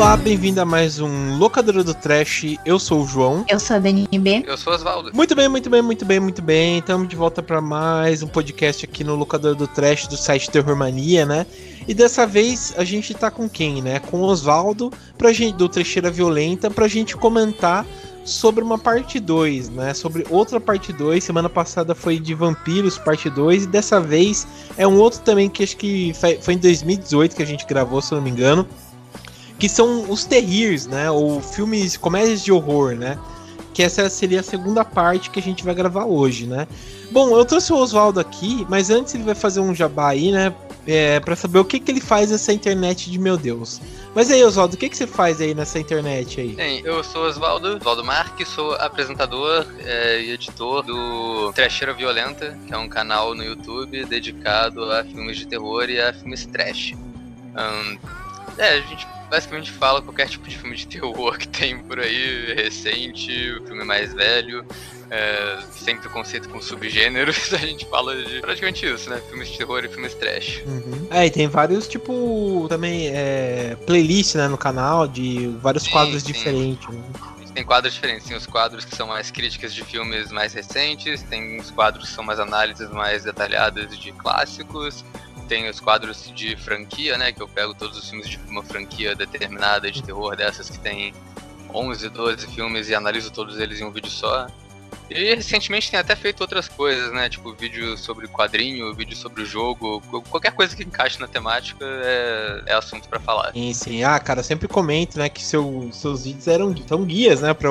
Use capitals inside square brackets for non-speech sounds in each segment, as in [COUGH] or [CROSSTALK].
Olá, bem-vindo a mais um Locadora do Trash. Eu sou o João. Eu sou a Dani B. Eu sou Osvaldo. Muito bem, muito bem, muito bem, muito bem. Estamos de volta para mais um podcast aqui no Locadora do Trash do site Terror Mania, né? E dessa vez a gente tá com quem, né? Com o Osvaldo, pra gente, do Trecheira Violenta, pra gente comentar sobre uma parte 2, né? Sobre outra parte 2. Semana passada foi de Vampiros, parte 2, e dessa vez é um outro também que acho que foi em 2018 que a gente gravou, se eu não me engano que são os terrírs, né? Ou filmes, comédias de horror, né? Que essa seria a segunda parte que a gente vai gravar hoje, né? Bom, eu trouxe o Oswaldo aqui, mas antes ele vai fazer um jabá aí, né? É, para saber o que, que ele faz nessa internet de meu Deus. Mas aí, Oswaldo, o que, que você faz aí nessa internet aí? Bem, eu sou Oswaldo, Oswaldo Marques, sou apresentador é, e editor do Trasheira Violenta, que é um canal no YouTube dedicado a filmes de terror e a filmes trash. Um, é, a gente basicamente fala qualquer tipo de filme de terror que tem por aí, recente, o filme mais velho, é, sem preconceito com subgêneros, [LAUGHS] a gente fala de praticamente isso, né? Filmes de terror e filmes trash. Uhum. É, e tem vários, tipo, também é, playlists né, no canal de vários sim, quadros sim. diferentes. Né? Tem quadros diferentes, tem os quadros que são mais críticas de filmes mais recentes, tem os quadros que são mais análises mais detalhadas de clássicos, tem os quadros de franquia, né? Que eu pego todos os filmes de uma franquia determinada de terror dessas que tem 11, 12 filmes e analiso todos eles em um vídeo só. E recentemente tem até feito outras coisas, né? Tipo, vídeo sobre quadrinho, vídeo sobre o jogo, qualquer coisa que encaixe na temática é, é assunto para falar. Sim, sim. Ah, cara, sempre comento, né, que seu, seus vídeos eram tão guias, né? Pra,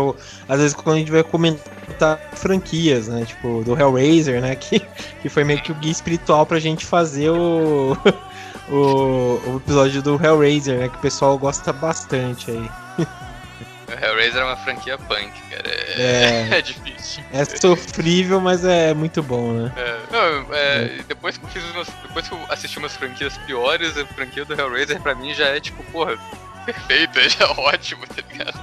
às vezes quando a gente vai comentar franquias, né? Tipo, do Hellraiser, né? [LAUGHS] Que, que foi meio que o guia espiritual pra gente fazer o, [LAUGHS] o, o episódio do Hellraiser, né? Que o pessoal gosta bastante aí. [LAUGHS] Hellraiser é uma franquia punk, cara. É, é, [LAUGHS] é difícil. É sofrível, mas é muito bom, né? É. Não, é, é. Depois que eu fiz umas, Depois que eu assisti umas franquias piores, a franquia do Hellraiser pra mim já é tipo, porra, perfeita, [LAUGHS] já é ótimo, tá ligado?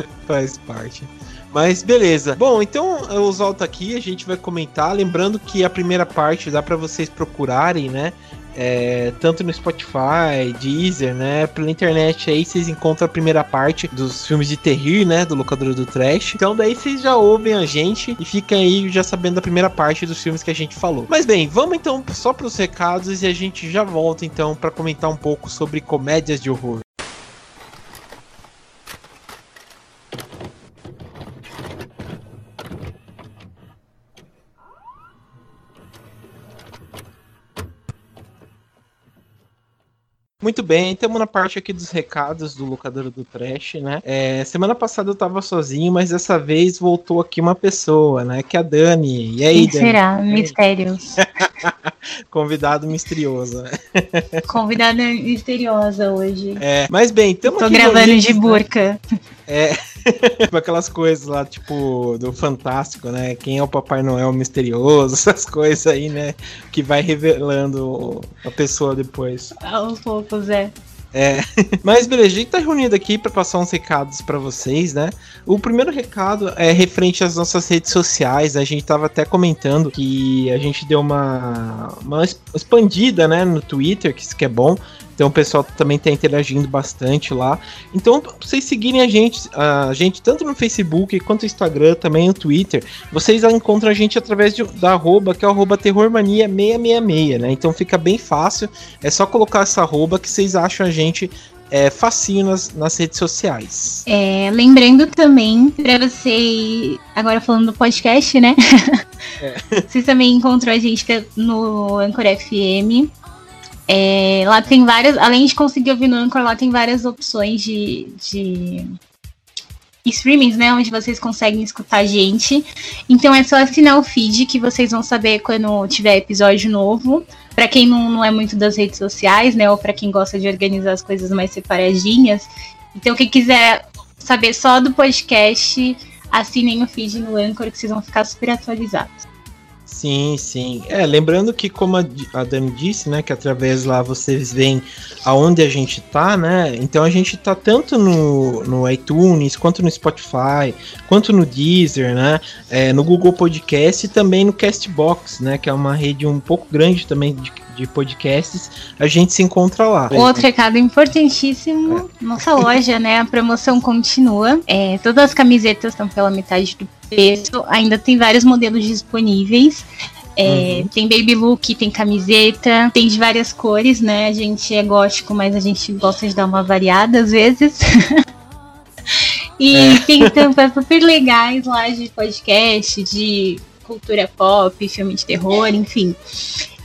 [LAUGHS] Faz parte. Mas beleza. Bom, então eu volto aqui, a gente vai comentar. Lembrando que a primeira parte dá para vocês procurarem, né? É, tanto no Spotify, Deezer, né? Pela internet aí vocês encontram a primeira parte dos filmes de terror, né? Do Locadora do Trash. Então daí vocês já ouvem a gente e ficam aí já sabendo da primeira parte dos filmes que a gente falou. Mas bem, vamos então só para os recados e a gente já volta então para comentar um pouco sobre comédias de horror. Muito bem, estamos na parte aqui dos recados do locador do Trash, né? É, semana passada eu tava sozinho, mas dessa vez voltou aqui uma pessoa, né? Que é a Dani. E aí, Quem Dani? será? Mistérios. [LAUGHS] Convidado misterioso, né? [LAUGHS] Convidada misteriosa hoje. É, mas bem, estamos Tô gravando de burca. É. [LAUGHS] Aquelas coisas lá, tipo, do Fantástico, né? Quem é o Papai Noel misterioso, [LAUGHS] essas coisas aí, né? Que vai revelando a pessoa depois. Aos poucos, é. É, [LAUGHS] mas beleza, a gente tá reunido aqui para passar uns recados para vocês, né? O primeiro recado é referente às nossas redes sociais. A gente tava até comentando que a gente deu uma, uma expandida, né, no Twitter, que isso que é bom. Então o pessoal também está interagindo bastante lá. Então, pra vocês seguirem a gente, a gente tanto no Facebook quanto no Instagram, também no Twitter, vocês encontram a gente através de, da arroba, que é o arroba terrormania666, né? Então fica bem fácil. É só colocar essa arroba que vocês acham a gente é, facinho nas, nas redes sociais. É, lembrando também, para você, agora falando do podcast, né? É. [LAUGHS] Vocês também encontram a gente no Anchor FM, é, lá tem várias, além de conseguir ouvir no Anchor, lá tem várias opções de, de streamings, né, onde vocês conseguem escutar a gente. Então é só assinar o feed que vocês vão saber quando tiver episódio novo. Para quem não, não é muito das redes sociais, né, ou para quem gosta de organizar as coisas mais separadinhas. Então quem quiser saber só do podcast, assinem o feed no Anchor que vocês vão ficar super atualizados. Sim, sim. É, lembrando que, como a, Dani disse, né, que através lá vocês veem aonde a gente tá, né? Então a gente tá tanto no, no iTunes, quanto no Spotify, quanto no Deezer, né? É, no Google Podcast e também no Castbox, né? Que é uma rede um pouco grande também de, de podcasts. A gente se encontra lá. Outro recado importantíssimo: é. nossa loja, né? A promoção continua. É, todas as camisetas estão pela metade do preço. Ainda tem vários modelos disponíveis. É, uhum. Tem baby look, tem camiseta, tem de várias cores, né? A gente é gótico, mas a gente gosta de dar uma variada às vezes. [LAUGHS] e é. tem tampas super legais lá de podcast, de cultura pop, filme de terror, enfim.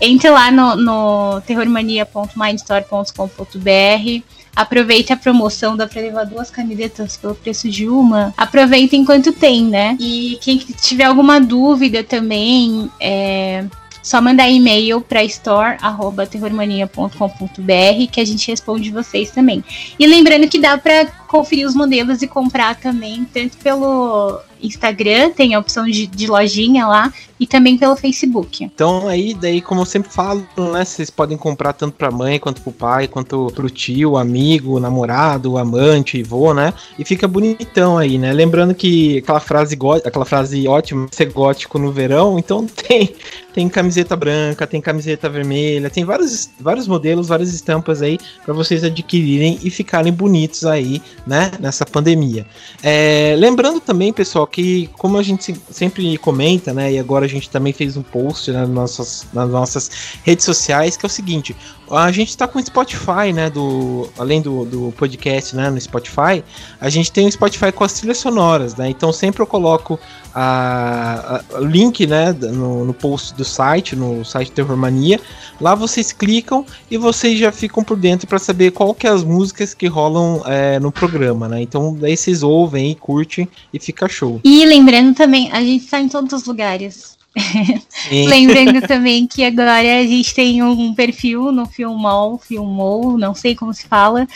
Entre lá no, no terrormania.mindstore.com.br aproveite a promoção, dá pra levar duas camisetas pelo preço de uma. Aproveita enquanto tem, né? E quem tiver alguma dúvida também, é só mandar e-mail para store@terrormania.com.br que a gente responde vocês também. E lembrando que dá para conferir os modelos e comprar também tanto pelo Instagram, tem a opção de, de, lojinha lá, e também pelo Facebook. Então aí, daí, como eu sempre falo, né, vocês podem comprar tanto pra mãe, quanto pro pai, quanto pro tio, amigo, namorado, amante, vô, né, e fica bonitão aí, né, lembrando que aquela frase, aquela frase ótima, ser gótico no verão, então [LAUGHS] tem, tem camiseta branca, tem camiseta vermelha, tem vários, vários modelos, várias estampas aí para vocês adquirirem e ficarem bonitos aí, né, nessa pandemia. É, lembrando também, pessoal, que como a gente sempre comenta, né, e agora a gente também fez um post né, nas, nossas, nas nossas redes sociais, que é o seguinte: a gente está com o Spotify, né, do, além do, do podcast, né, no Spotify, a gente tem o Spotify com as trilhas sonoras, né, então sempre eu coloco a, link né, no, no, post do site, no site Terror Mania. Lá vocês clicam e vocês já ficam por dentro para saber qual que é as músicas que rolam é, no programa, né? Então daí vocês ouvem e curtem e fica show. E lembrando também, a gente está em todos os lugares. [LAUGHS] Lembrando também que agora a gente tem um perfil no Filmol, Filmou, não sei como se fala,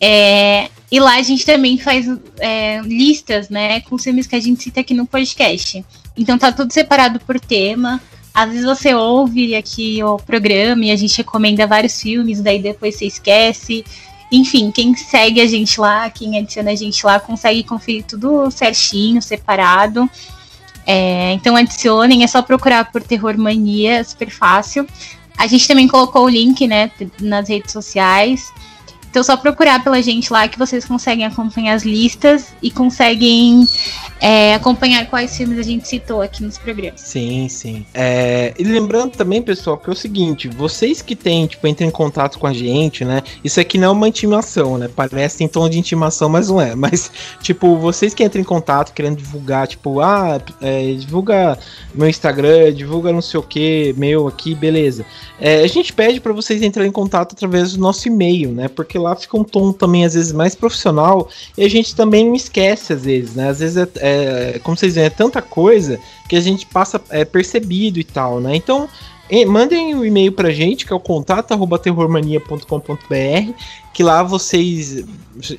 é, e lá a gente também faz é, listas, né, com os filmes que a gente cita aqui no podcast. Então tá tudo separado por tema. Às vezes você ouve aqui o programa e a gente recomenda vários filmes, daí depois você esquece. Enfim, quem segue a gente lá, quem adiciona a gente lá, consegue conferir tudo certinho, separado. É, então adicionem, é só procurar por Terror Mania, super fácil. A gente também colocou o link, né, nas redes sociais. Então, só procurar pela gente lá que vocês conseguem acompanhar as listas e conseguem é, acompanhar quais filmes a gente citou aqui nos programas. Sim, sim. É, e lembrando também, pessoal, que é o seguinte: vocês que têm, tipo, entrem em contato com a gente, né? Isso aqui não é uma intimação, né? Parece em tom de intimação, mas não é. [LAUGHS] Mas, tipo, vocês que entram em contato querendo divulgar, tipo, ah, é, divulga meu Instagram, divulga não sei o que, meu aqui, beleza. É, a gente pede para vocês entrarem em contato através do nosso e-mail, né? Porque lá fica um tom também, às vezes, mais profissional e a gente também não esquece, às vezes, né? Às vezes, é, é como vocês veem, é tanta coisa que a gente passa é, percebido e tal, né? Então, mandem um e-mail pra gente, que é o contato@terrormania.com.br, que lá vocês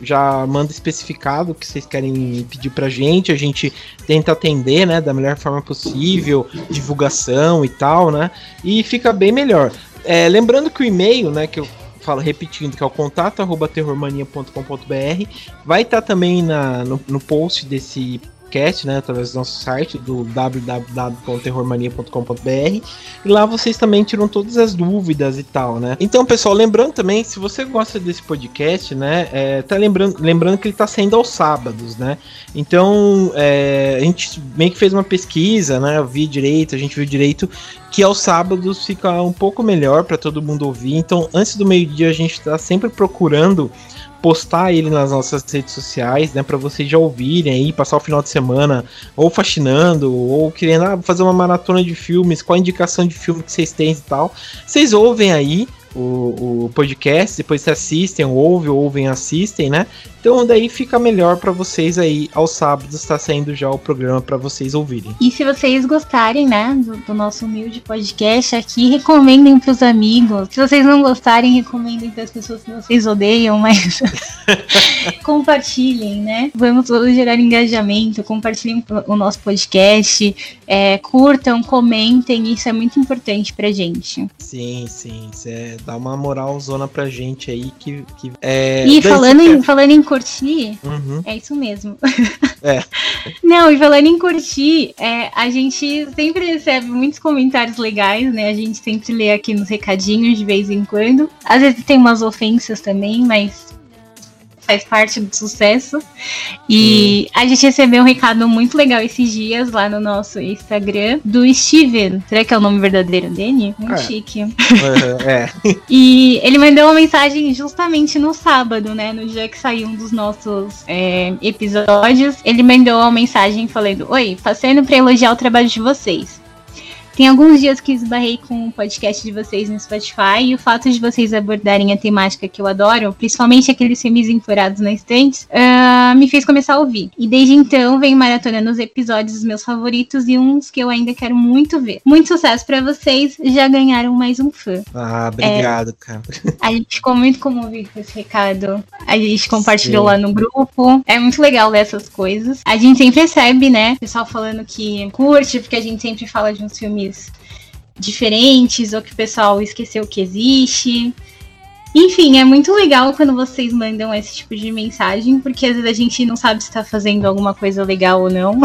já mandam especificado o que vocês querem pedir pra gente, a gente tenta atender, né, da melhor forma possível, divulgação e tal, né? E fica bem melhor. É, lembrando que o e-mail, né, que eu falo repetindo, que é o contato arroba terrormania.com.br, vai estar tá também na, no, no post desse podcast, né, através do nosso site do www.terrormania.com.br e lá vocês também tiram todas as dúvidas e tal, né? Então, pessoal, lembrando também, se você gosta desse podcast, né, é, tá lembrando, lembrando que ele tá saindo aos sábados, né? Então, é, a gente meio que fez uma pesquisa, né? Eu vi direito, a gente viu direito que aos sábados fica um pouco melhor para todo mundo ouvir. Então, antes do meio-dia a gente está sempre procurando postar ele nas nossas redes sociais, né, para vocês já ouvirem aí, passar o final de semana ou faxinando ou querendo ah, fazer uma maratona de filmes, qual a indicação de filme que vocês têm e tal. Vocês ouvem aí o, o podcast, depois se assistem, ouvem, ouvem, assistem, né? Então daí fica melhor para vocês aí aos sábados está saindo já o programa para vocês ouvirem. E se vocês gostarem, né, do, do nosso humilde podcast aqui, recomendem para os amigos. Se vocês não gostarem, recomendem para as pessoas que vocês odeiam, mas [LAUGHS] compartilhem, né? Vamos todos gerar engajamento, compartilhem o nosso podcast, é, curtam, comentem, isso é muito importante pra gente. Sim, sim. É, dá uma moral zona pra gente aí que. que é, e falando em, falando em curtir, uhum. é isso mesmo. [LAUGHS] É. Não, e falando em curtir, é, a gente sempre recebe muitos comentários legais, né? A gente sempre lê aqui nos recadinhos de vez em quando. Às vezes tem umas ofensas também, mas faz parte do sucesso. E hum. a gente recebeu um recado muito legal esses dias lá no nosso Instagram do Steven. Será que é o nome verdadeiro dele? Muito é. chique. [LAUGHS] É. [LAUGHS] e ele mandou uma mensagem justamente no sábado, né? No dia que saiu um dos nossos é, episódios. Ele mandou uma mensagem falando: Oi, passando para elogiar o trabalho de vocês. Tem alguns dias que esbarrei com o podcast de vocês no Spotify e o fato de vocês abordarem a temática que eu adoro, principalmente aqueles filmes enforados na estante, uh, me fez começar a ouvir. E desde então venho maratonando os episódios dos meus favoritos e uns que eu ainda quero muito ver. Muito sucesso para vocês, já ganharam mais um fã. Ah, obrigado, é, cara. A gente ficou muito comovido com esse recado. A gente compartilhou Sim. lá no grupo. É muito legal ler essas coisas. A gente sempre recebe, né? Pessoal falando que curte, porque a gente sempre fala de uns filmes diferentes ou que o pessoal esqueceu que existe. Enfim, é muito legal quando vocês mandam esse tipo de mensagem, porque às vezes a gente não sabe se está fazendo alguma coisa legal ou não.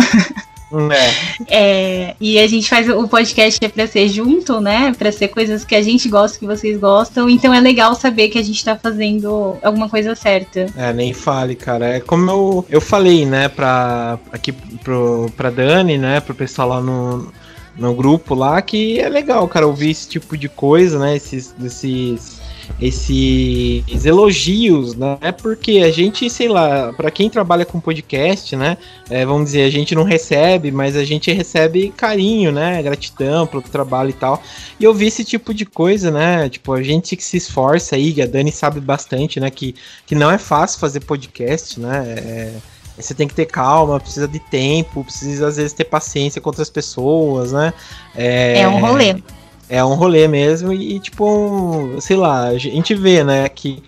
É. é. E a gente faz o podcast é pra ser junto, né? Pra ser coisas que a gente gosta, que vocês gostam. Então é legal saber que a gente tá fazendo alguma coisa certa. É, nem fale, cara. É como eu, eu falei, né, pra, aqui pro, pra Dani, né, pro pessoal lá no no grupo lá que é legal, cara, ouvir esse tipo de coisa, né? Esses, esses, esses elogios, né? Porque a gente, sei lá, para quem trabalha com podcast, né? É, vamos dizer, a gente não recebe, mas a gente recebe carinho, né? Gratidão pelo trabalho e tal. E ouvir esse tipo de coisa, né? Tipo, a gente que se esforça aí, a Dani sabe bastante, né? Que, que não é fácil fazer podcast, né? É, você tem que ter calma, precisa de tempo, precisa às vezes ter paciência com outras pessoas, né? É, é um rolê. É um rolê mesmo e, tipo, um, sei lá, a gente vê, né, que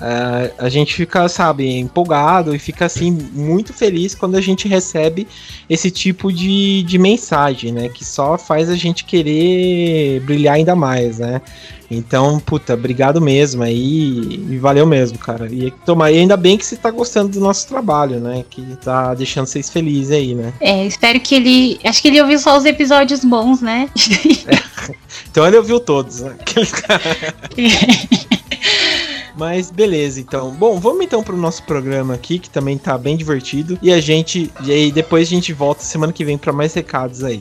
uh, a gente fica, sabe, empolgado e fica, assim, muito feliz quando a gente recebe esse tipo de, de mensagem, né, que só faz a gente querer brilhar ainda mais, né? Então, puta, obrigado mesmo aí e valeu mesmo, cara. E, toma, e ainda bem que você tá gostando do nosso trabalho, né? Que tá deixando vocês felizes aí, né? É, espero que ele. Acho que ele ouviu só os episódios bons, né? [LAUGHS] É. Então ele ouviu todos, né? [LAUGHS] [LAUGHS] Mas beleza, então. Bom, vamos então pro nosso programa aqui, que também tá bem divertido. E a gente. E aí depois a gente volta semana que vem para mais recados aí.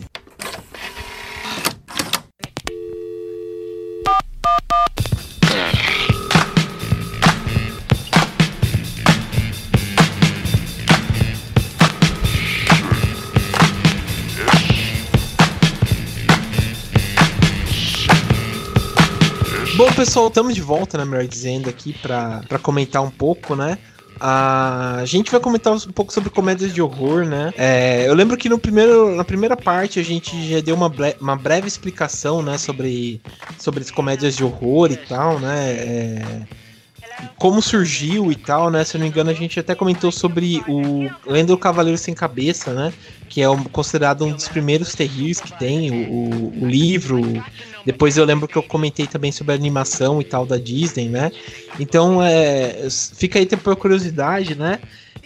Pessoal, estamos de volta, né, melhor dizendo, aqui para comentar um pouco, né? A gente vai comentar um pouco sobre comédias de horror, né? É, eu lembro que no primeiro, na primeira parte a gente já deu uma, uma breve explicação, né, sobre, sobre as comédias de horror e tal, né? É, como surgiu e tal, né? Se eu não me engano, a gente até comentou sobre o Lenda do Cavaleiro Sem Cabeça, né? Que é considerado um dos primeiros terris que tem, o, o, o, livro. Depois eu lembro que eu comentei também sobre a animação e tal da Disney, né? Então, é, fica aí por curiosidade, né?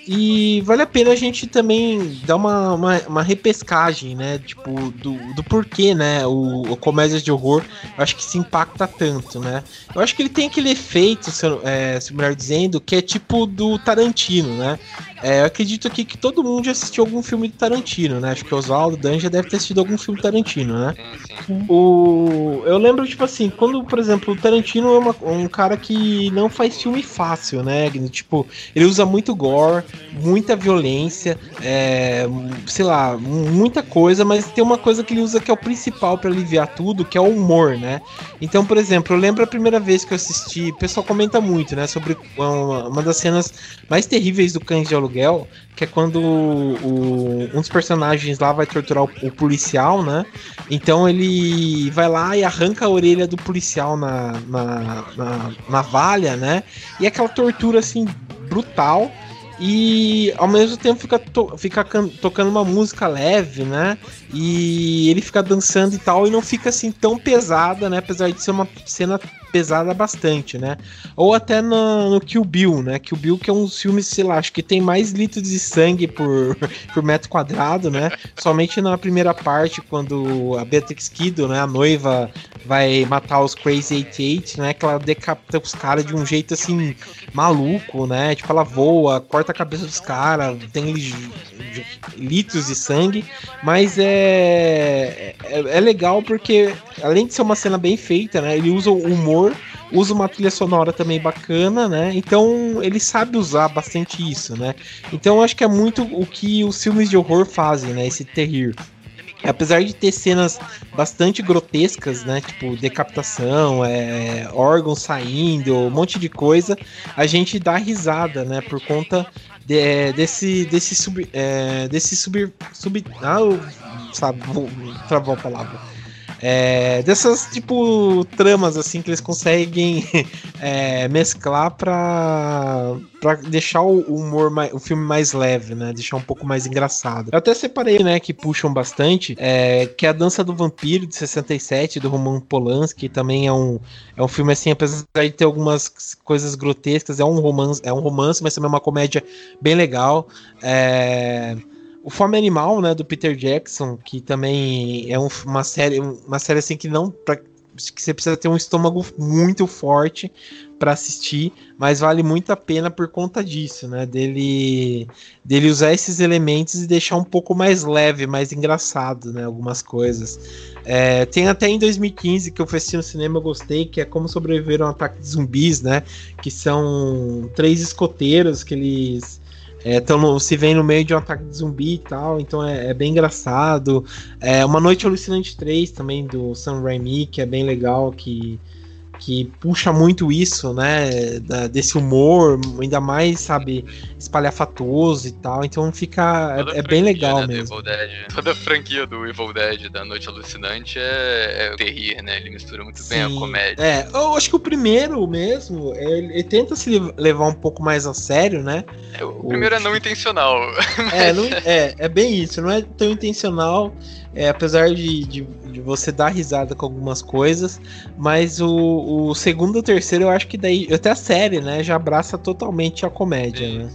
E vale a pena a gente também dar uma, uma, uma repescagem, né? Tipo, do, do porquê, né? O, o comédias de horror, eu acho que se impacta tanto, né? Eu acho que ele tem aquele efeito, se, é, se melhor dizendo, que é tipo do Tarantino, né? É, eu acredito aqui que todo mundo já assistiu algum filme do Tarantino, né? Acho que o Oswaldo Dan já deve ter assistido algum filme do Tarantino, né? Sim, sim. O... Eu lembro, tipo assim, quando, por exemplo, o Tarantino é uma, um cara que não faz filme fácil, né? Tipo, ele usa muito gore, muita violência, é, sei lá, muita coisa, mas tem uma coisa que ele usa que é o principal para aliviar tudo, que é o humor, né? Então, por exemplo, eu lembro a primeira vez que eu assisti, o pessoal comenta muito, né? Sobre uma, uma das cenas mais terríveis do Cães de Aluguel aluguel, que é quando o, um dos personagens lá vai torturar o, o, policial, né? Então ele vai lá e arranca a orelha do policial na, na, na, na valha, né? E aquela tortura assim brutal e ao mesmo tempo fica, to fica tocando uma música leve, né? E ele fica dançando e tal, e não fica assim tão pesada, né? Apesar de ser uma cena pesada bastante, né? Ou até no, no Kill Bill, né? Kill Bill que é um filme, sei lá, acho que tem mais litros de sangue por, [LAUGHS] por metro quadrado, né? Somente na primeira parte, quando a Beatrix Kiddo, né, a noiva, vai matar os Crazy 88, né? Que ela decapita os caras de um jeito assim maluco, né? Tipo, ela voa, corta a cabeça dos caras, tem litros de sangue, mas é, é, é legal porque além de ser uma cena bem feita, né? Ele usa o humor usa uma trilha sonora também bacana, né? Então ele sabe usar bastante isso, né? Então eu acho que é muito o que os filmes de horror fazem, né? Esse terrir. Apesar de ter cenas bastante grotescas, né? Tipo, decapitação, é, órgãos saindo, um monte de coisa, a gente dá risada, né? Por conta de, é, desse, desse sub. É, desse sub. sub ah, eu, sabe, vou travar a palavra é, dessas, tipo, tramas, assim, que eles conseguem [LAUGHS] é, mesclar pra, pra deixar o humor, mais, o filme mais leve, né? Deixar um pouco mais engraçado. Eu até separei, né, que puxam bastante, é, que é a Dança do Vampiro, de 67, do Roman Polanski, também é um, é um filme, assim, apesar de ter algumas coisas grotescas, é um romance, é um romance, mas também é uma comédia bem legal. É... O Fome Animal, né, do Peter Jackson, que também é um, uma série, uma série assim que não pra, que você precisa ter um estômago muito forte para assistir, mas vale muito a pena por conta disso, né? Dele, dele usar esses elementos e deixar um pouco mais leve, mais engraçado, né? Algumas coisas. É, tem até em 2015 que eu fui assistir no cinema, eu gostei, que é como sobreviver a um ataque de zumbis, né? Que são três escoteiros que eles é, se vem no meio de um ataque de zumbi e tal, então é, é, bem engraçado. É Uma Noite Alucinante 3 também do Sam Raimi, que é bem legal, que que puxa muito isso, né, da, desse humor, ainda mais, sabe, espalhafatoso e tal, então fica, é, é bem legal né, mesmo. Toda a franquia do Evil Dead, da Noite Alucinante, é, é terrir, né, ele mistura muito Sim, bem a comédia. É, eu acho que o primeiro mesmo, ele, ele, tenta se levar um pouco mais a sério, né. É, o, o, primeiro é não intencional. É, [LAUGHS] não, é, é bem isso, não é tão intencional, é, apesar de, de, de, você dar risada com algumas coisas, mas o, o segundo e o terceiro eu acho que daí, até a série, né, já abraça totalmente a comédia, Sim. né?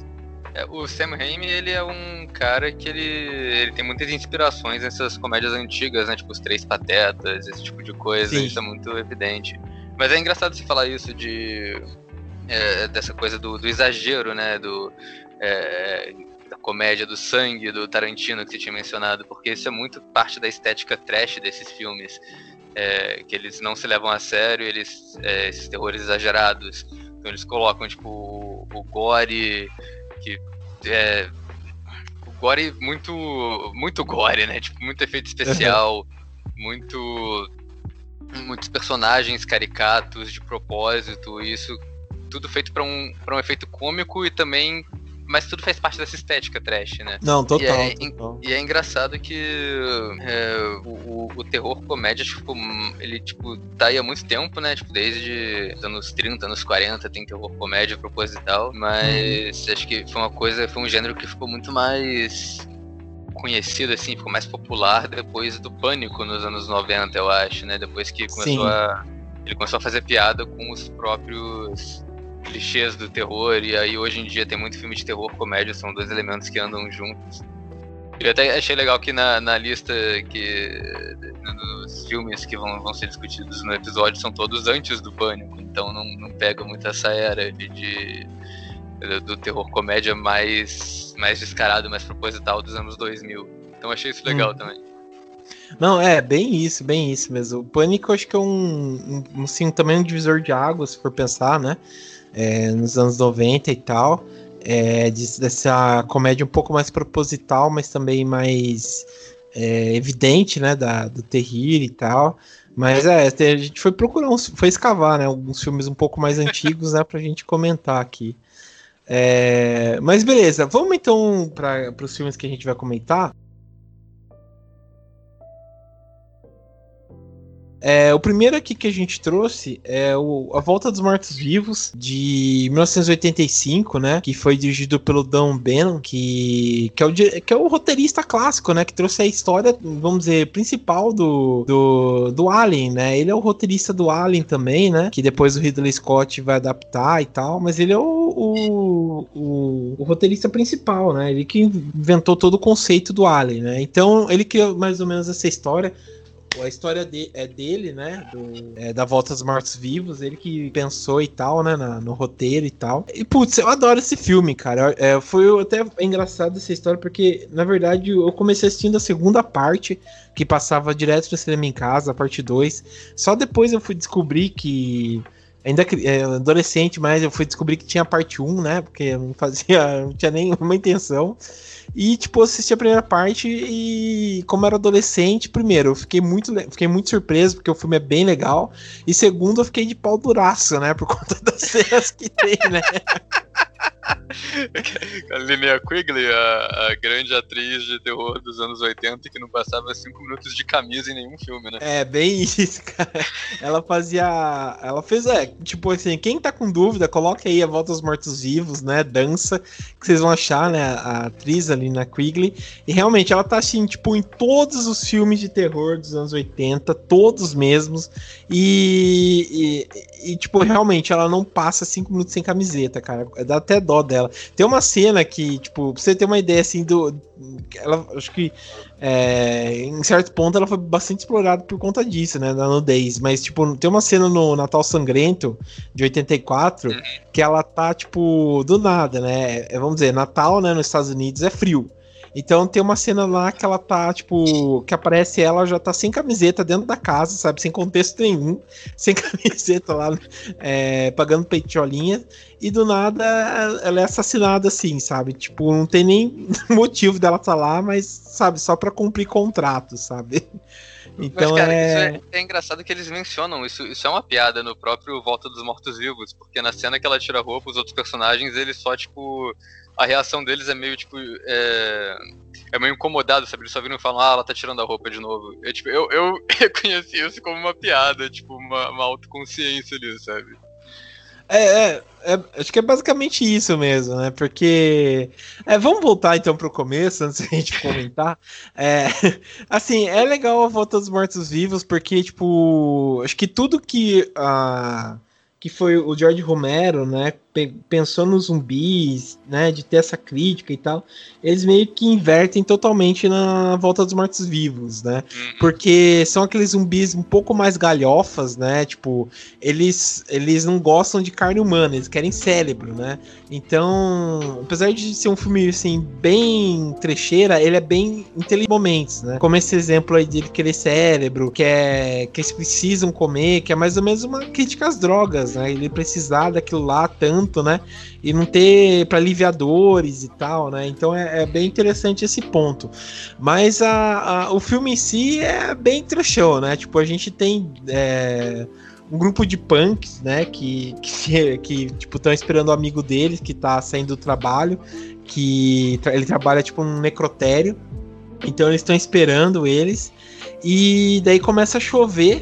É, o Sam Raimi, ele é um cara que ele, ele tem muitas inspirações nessas comédias antigas, né, tipo Os Três Patetas, esse tipo de coisa, Sim. isso é muito evidente. Mas é engraçado você falar isso de... É, dessa coisa do, do exagero, né, do... É, comédia do sangue do Tarantino que você tinha mencionado, porque isso é muito parte da estética trash desses filmes, é, que eles não se levam a sério, eles é, esses terrores exagerados, então eles colocam tipo o, o gore que é o gore muito muito gore, né? Tipo muito efeito especial, muito muitos personagens caricatos de propósito, isso tudo feito para um, pra um efeito cômico e também mas tudo faz parte dessa estética trash, né? Não, total. E é, total. E é engraçado que é, o, o, terror comédia, tipo, ele, tipo, tá aí há muito tempo, né? Tipo, desde anos 30, anos 40 tem terror comédia proposital, mas hum. acho que foi uma coisa, foi um gênero que ficou muito mais conhecido, assim, ficou mais popular depois do Pânico nos anos 90, eu acho, né? Depois que começou Sim. a... Ele começou a fazer piada com os próprios clichês do terror, e aí hoje em dia tem muito filme de terror comédia, são dois elementos que andam juntos. Eu até achei legal que na, na lista que nos filmes que vão, vão ser discutidos no episódio são todos antes do pânico, então não, não pega muito essa era de, de do terror comédia mais, mais descarado, mais proposital dos anos 2000. Então achei isso legal hum. também. Não, é bem isso, bem isso mesmo. O Pânico acho que é um, um, assim, também um divisor de águas, se for pensar, né? É, nos anos 90 e tal. É, dessa comédia um pouco mais proposital, mas também mais é, evidente, né, da, do terrir e tal. Mas é, a gente foi procurar, uns, foi escavar, né, alguns filmes um pouco mais antigos, né, pra gente comentar aqui. É, mas beleza, vamos então para os filmes que a gente vai comentar. É, o primeiro aqui que a gente trouxe é o A Volta dos Mortos-Vivos, de 1985, né? Que foi dirigido pelo Dan Bannon, que, que, é o, que é o roteirista clássico, né? Que trouxe a história, vamos dizer, principal do, do, do Alien, né? Ele é o roteirista do Alien também, né? Que depois o Ridley Scott vai adaptar e tal, mas ele é o, o, o, o roteirista principal, né? Ele que inventou todo o conceito do Alien, né? Então, ele criou mais ou menos essa história a história de, é dele, né? Do, é, da Volta dos Mortos Vivos, ele que pensou e tal, né? Na, no roteiro e tal. E, putz, eu adoro esse filme, cara. É, foi até engraçado essa história, porque, na verdade, eu comecei assistindo a segunda parte, que passava direto no cinema em casa, a parte 2. Só depois eu fui descobrir que ainda é, adolescente, mas eu fui descobrir que tinha parte 1, né? Porque eu não fazia, [LAUGHS] não tinha nenhuma intenção. E, tipo, assisti a primeira parte e, como era adolescente, primeiro, eu fiquei muito, fiquei muito surpreso, porque o filme é bem legal. E segundo, eu fiquei de pau duraço, né? Por [LAUGHS] conta das cenas que tem, né? [LAUGHS] [LAUGHS] a Linnea Quigley, a, a, grande atriz de terror dos anos 80 que não passava cinco minutos de camisa em nenhum filme, né? É, bem [LAUGHS] isso, cara. Ela fazia. Ela fez, é, tipo assim, quem tá com dúvida, coloque aí a Volta aos Mortos Vivos, né? Dança, que vocês vão achar, né? A atriz ali na Quigley. E realmente, ela tá assim, tipo, em todos os filmes de terror dos anos 80, todos mesmos. E, e, e tipo, realmente, ela não passa cinco minutos sem camiseta, cara. Dá até dó dela. Tem uma cena que, tipo, pra você ter uma ideia assim do. Ela, acho que é, em certo ponto ela foi bastante explorada por conta disso, né? Da nudez. Mas, tipo, tem uma cena no Natal Sangrento de 84 uhum. que ela tá, tipo, do nada, né? É, vamos dizer, Natal, né, nos Estados Unidos é frio. Então tem uma cena lá que ela tá, tipo, que aparece ela já tá sem camiseta dentro da casa, sabe? Sem contexto nenhum, [LAUGHS] sem camiseta lá, é, pagando peitolinha. E do nada ela é assassinada assim, sabe? Tipo, não tem nem [LAUGHS] motivo dela estar tá lá, mas, sabe, só pra cumprir contrato, sabe? Então Mas, cara, é... Isso é, é... engraçado que eles mencionam, isso, isso é uma piada no próprio Volta dos Mortos-Vivos, porque na cena que ela tira a roupa, os outros personagens, eles só, tipo, a reação deles é meio, tipo, é, é meio incomodado, sabe? Eles só viram e falam, ah, ela tá tirando a roupa de novo. Eu, tipo, eu, eu [LAUGHS] reconheci isso como uma piada, tipo, uma, uma autoconsciência ali, sabe? É, é, é, acho que é basicamente isso mesmo, né? Porque. É, vamos voltar então pro começo, antes [LAUGHS] da gente comentar. É, [LAUGHS] assim, é legal a volta dos mortos-vivos, porque, tipo, acho que tudo que. Uh, que foi o George Romero, né, pensou nos zumbis, né, de ter essa crítica e tal, eles meio que invertem totalmente na volta dos mortos-vivos, né? Uhum. Porque são aqueles zumbis um pouco mais galhofas, né? Tipo, eles eles não gostam de carne humana, eles querem cérebro, né? Então, apesar de ser um filme assim bem trecheira, ele é bem inteligente momentos, né? Como esse exemplo aí dele querer cérebro, que é que eles precisam comer, que é mais ou menos uma crítica às drogas, né? Ele precisar daquilo lá tanto, né? E não ter para aliviadores e tal, né? Então é, é, bem interessante esse ponto. Mas a, a, o filme em si é bem trouxão, né? Tipo, a gente tem. É, um grupo de punks, né, que, que, [LAUGHS] que tipo, estão esperando o amigo deles que tá saindo do trabalho, que ele trabalha, tipo, num necrotério, então eles estão esperando eles, e daí começa a chover,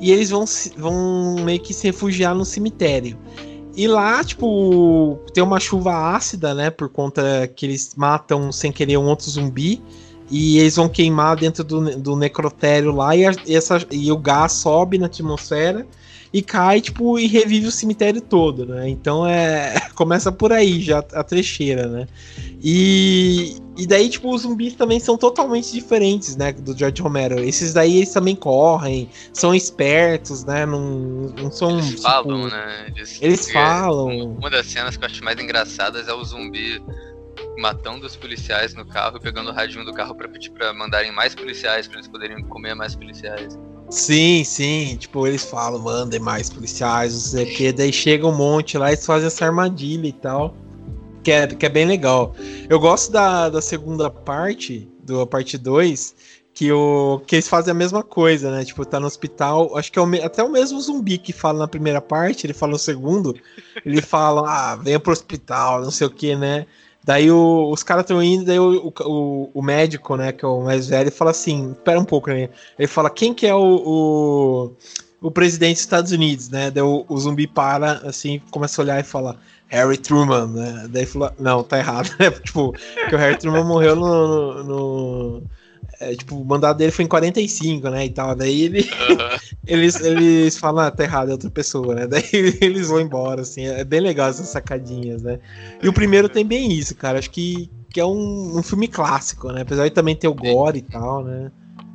e eles vão, vão meio que se refugiar no cemitério. E lá, tipo, tem uma chuva ácida, né? Por conta que eles matam sem querer um outro zumbi. E eles vão queimar dentro do, do necrotério lá e, a, essa, e o gás sobe na atmosfera e cai, tipo, e revive o cemitério todo, né? Então é. [LAUGHS] Começa por aí já a trecheira, né? E, e daí, tipo, os zumbis também são totalmente diferentes, né? Do George Romero. Esses daí eles também correm, são espertos, né? Não, não são. Eles tipo, falam, né? Eles, eles falam. Uma das cenas que eu acho mais engraçadas é o zumbi matando os policiais no carro e pegando o radinho do carro para pedir para mandarem mais policiais para eles poderem comer mais policiais. Sim, sim, tipo, eles falam, mandem mais policiais, não sei o que, daí chega um monte lá e fazem essa armadilha e tal. Que é, que é bem legal. Eu gosto da, da segunda parte, do parte 2, que, o, que eles fazem a mesma coisa, né? Tipo, tá no hospital. Acho que é o, até o mesmo zumbi que fala na primeira parte, ele fala no segundo. Ele fala, ah, venha pro hospital, não sei o que, né? Daí o, os caras estão indo, daí o, o, o, médico, né, que é o mais velho, fala assim, espera um pouco, né? Ele fala, quem que é o, o, presidente dos Estados Unidos, né? Daí o, o zumbi para, assim, começa a olhar e fala, Harry Truman, né? Daí fala, não, tá errado, né? [LAUGHS] tipo, que o Harry Truman morreu no, no, no é, tipo, o mandato dele foi em 45, né? E tal. Daí ele, uhum. [LAUGHS] eles, eles falam, ah, tá errado, é outra pessoa, né? Daí [LAUGHS] eles vão embora, assim. É bem legal essas sacadinhas, né? E o primeiro tem bem isso, cara. Acho que, que é um, um filme clássico, né? Apesar de também ter o gore e tal, né?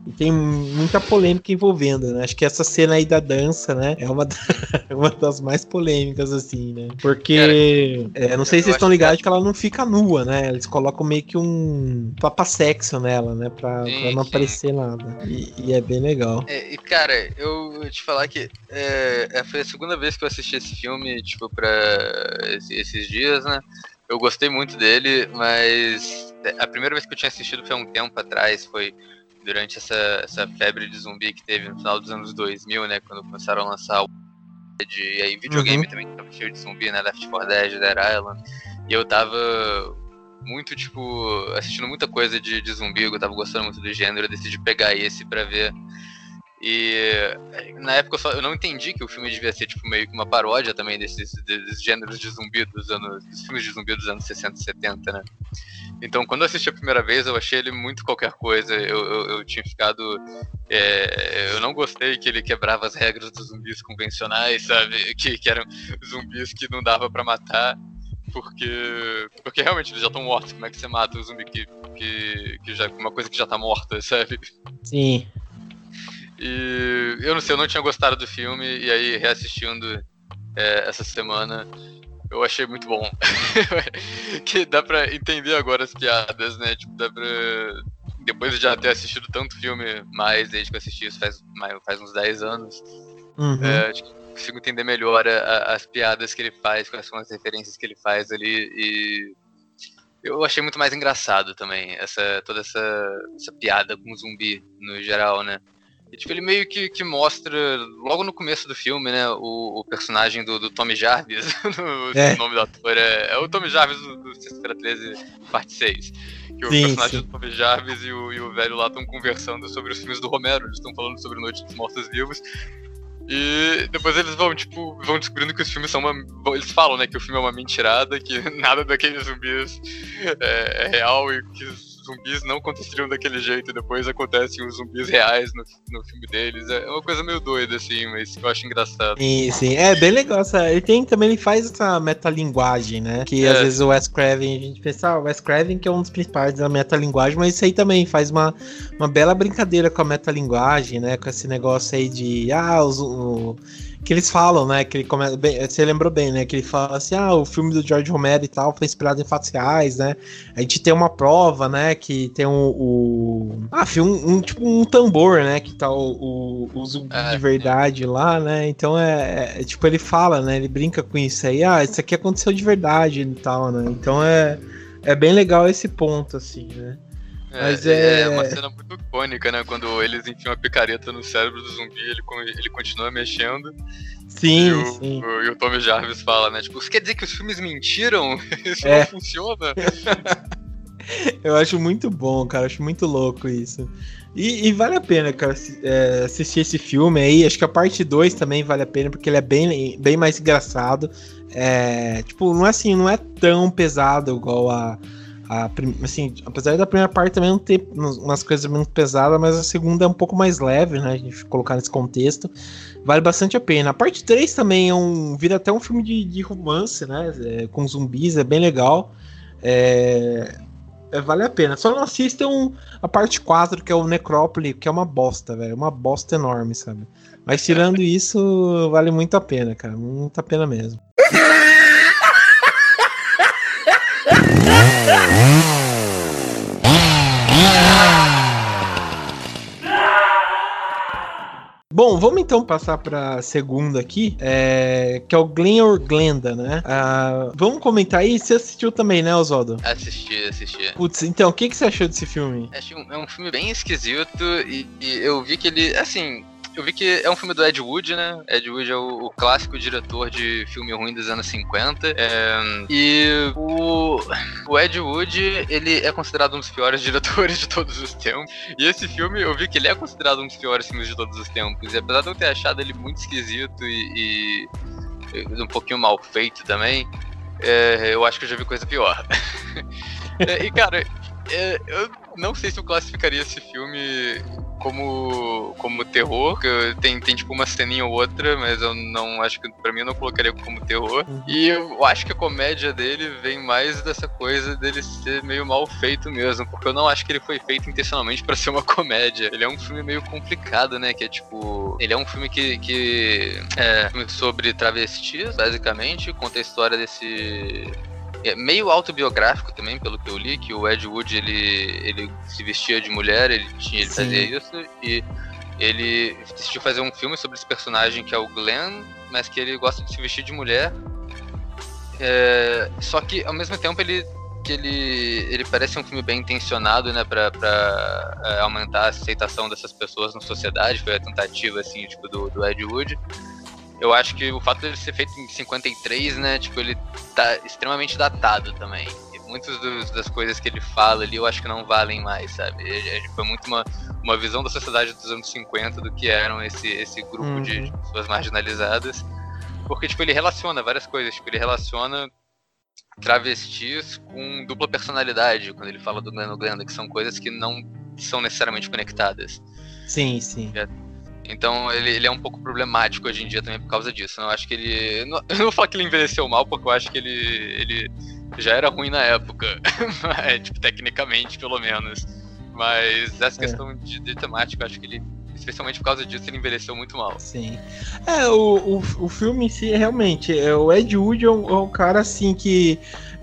E tem muita polêmica envolvendo, né? Acho que essa cena aí da dança, né? É uma, da, [LAUGHS] uma das mais polêmicas, assim, né? Porque. Cara, é, não sei se vocês estão ligados que... que... ela não fica nua, né? Eles colocam meio que um papa-sexo nela, né? Pra, sim, pra não sim. aparecer nada. E, e, é bem legal. É, e, cara, eu vou te falar que é, é, foi a segunda vez que eu assisti esse filme, tipo, pra esses dias, né? Eu gostei muito dele, mas a primeira vez que eu tinha assistido foi há um tempo atrás, foi durante essa, essa febre de zumbi que teve no final dos anos 2000, né? Quando começaram a lançar o. E aí, videogame uhum. também tava cheio de zumbi, né? Left 4 Dead, Dead Island. E eu tava muito, tipo, assistindo muita coisa de, de zumbi, eu tava gostando muito do gênero, eu decidi pegar esse pra ver. E na época eu, só, eu não entendi que o filme devia ser tipo meio que uma paródia também desses, desses gêneros de zumbi dos anos. dos filmes de zumbi dos anos 60 e 70, né? Então quando eu assisti a primeira vez eu achei ele muito qualquer coisa. Eu, eu, eu tinha ficado. É, eu não gostei que ele quebrava as regras dos zumbis convencionais, sabe? Que, que eram zumbis que não dava para matar. Porque. Porque realmente eles já estão mortos. Como é que você mata um zumbi que, que, que já. Uma coisa que já tá morta, sabe? Sim. E eu não sei, eu não tinha gostado do filme, e aí reassistindo é, essa semana, eu achei muito bom. [LAUGHS] que dá pra entender agora as piadas, né? Tipo, dá pra. Depois de já ter assistido tanto filme mais, desde que eu assisti isso faz, faz uns 10 anos, uhum. é, consigo entender melhor a, a, as piadas que ele faz, quais são as referências que ele faz ali e eu achei muito mais engraçado também essa toda essa, essa piada com zumbi no geral, né? E, tipo, ele meio que, que mostra, logo no começo do filme, né, o, o personagem do, do Tommy Jarvis, [LAUGHS] é. o nome do ator é, é o Tommy Jarvis do, do Sexta-feira 13, parte 6. Que o sim, personagem sim. do Tommy Jarvis e o, e o velho lá estão conversando sobre os filmes do Romero, eles estão falando sobre Noite dos Mortos-Vivos. E depois eles vão, tipo, vão descobrindo que os filmes são uma. Eles falam, né, que o filme é uma mentirada, que [LAUGHS] nada daqueles zumbis é, é real e que zumbis não aconteceriam daquele jeito, depois acontecem os zumbis reais no, no filme deles. É uma coisa meio doida, assim, mas eu acho engraçado. Sim, sim. É bem legal. Essa... Ele tem também, ele faz essa metalinguagem, né? Que é. às vezes o Wes Craven, a gente pensa, ah, o Wes Craven que é um dos principais da metalinguagem, mas isso aí também faz uma, uma bela brincadeira com a metalinguagem, né? Com esse negócio aí de, ah, os, o que eles falam, né? Que ele começa. Bem, você lembrou bem, né? Que ele fala assim: ah, o filme do George Romero e tal foi inspirado em fatos reais, né? A gente tem uma prova, né? Que tem o. o ah, um, um, tipo um tambor, né? Que tá o, o, o zumbi é, de verdade é. lá, né? Então é, é, Tipo, ele fala, né? Ele brinca com isso aí. Ah, isso aqui aconteceu de verdade e tal, né? Então é. É bem legal esse ponto, assim, né? É, Mas é... é uma cena muito icônica, né? Quando eles enfiam a picareta no cérebro do zumbi, ele, ele continua mexendo. Sim, e o, sim. O, e o Tommy Jarvis fala, né? Tipo, isso quer dizer que os filmes mentiram? [LAUGHS] Isso é. não funciona? [LAUGHS] Eu acho muito bom, cara. Acho muito louco isso. E, e vale a pena, cara, é, assistir esse filme aí. Acho que a parte 2 também vale a pena, porque ele é bem, bem mais engraçado. É, tipo, não é assim, não é tão pesado igual a a, assim, apesar da primeira parte também não ter umas coisas muito pesadas, mas a segunda é um pouco mais leve, né? A gente colocar nesse contexto. Vale bastante a pena. A parte 3 também é um. vira até um filme de, de romance, né? É, com zumbis, é bem legal. É, é, vale a pena. Só não assistam a parte 4, que é o Necrópole, que é uma bosta, velho. Uma bosta enorme, sabe? Mas tirando isso, vale muito a pena, cara. Muito a pena mesmo. [LAUGHS] Bom, vamos então passar para segunda aqui, é, que é o Glen or Glenda, né? Ah, vamos comentar aí. Você assistiu também, né, Oswaldo? Assisti, assisti. Putz, então, o que, que você achou desse filme? Achei um, é um filme bem esquisito e, e eu vi que ele, assim, eu vi que é um filme do Ed Wood, né? Ed Wood é o, o clássico diretor de filme ruim dos anos 50. É, e o, o Ed Wood, ele é considerado um dos piores [LAUGHS] diretores de todos os tempos. E esse filme, eu vi que ele é considerado um dos piores filmes de todos os tempos. E apesar de eu ter achado ele muito esquisito e, e um pouquinho mal feito também, é, eu acho que eu já vi coisa pior. [LAUGHS] É, e cara, é, eu não sei se eu classificaria esse filme como, como terror. Tem, tem tipo uma ceninha ou outra, mas eu não acho que pra mim eu não colocaria como terror. Uhum. E eu acho que a comédia dele vem mais dessa coisa dele ser meio mal feito mesmo, porque eu não acho que ele foi feito intencionalmente para ser uma comédia. Ele é um filme meio complicado, né? Que é tipo. Ele é um filme que, que é sobre travestis, basicamente, conta a história desse é meio autobiográfico também, pelo que eu li, que o Ed Wood ele, ele se vestia de mulher, ele, tinha, ele fazia isso, e ele decidiu fazer um filme sobre esse personagem que é o Glenn, mas que ele gosta de se vestir de mulher. É, só que ao mesmo tempo ele que ele, ele parece um filme bem intencionado, né, pra é, aumentar a aceitação dessas pessoas na sociedade, foi a tentativa, assim, tipo, do, do Ed Wood eu acho que o fato dele ser feito em 53, né, tipo, ele tá extremamente datado também. E muitas das coisas que ele fala ali eu acho que não valem mais, sabe? Foi muito uma, uma visão da sociedade dos anos 50 do que eram esse, esse grupo uhum. de pessoas marginalizadas. Porque, tipo, ele relaciona várias coisas. Tipo, ele relaciona travestis com dupla personalidade, quando ele fala do Glenn Glenda, que são coisas que não são necessariamente conectadas. Sim, sim. É, então ele, ele, é um pouco problemático hoje em dia também por causa disso. Eu acho que ele. Não, eu não vou falar que ele envelheceu mal, porque eu acho que ele, ele já era ruim na época. [LAUGHS] é, tipo, tecnicamente, pelo menos. Mas essa é. questão de, de temática, eu acho que ele. Especialmente por causa disso, ele envelheceu muito mal. Sim. É, o, o, o filme em si, realmente, é, o Ed Wood é um, é um cara assim que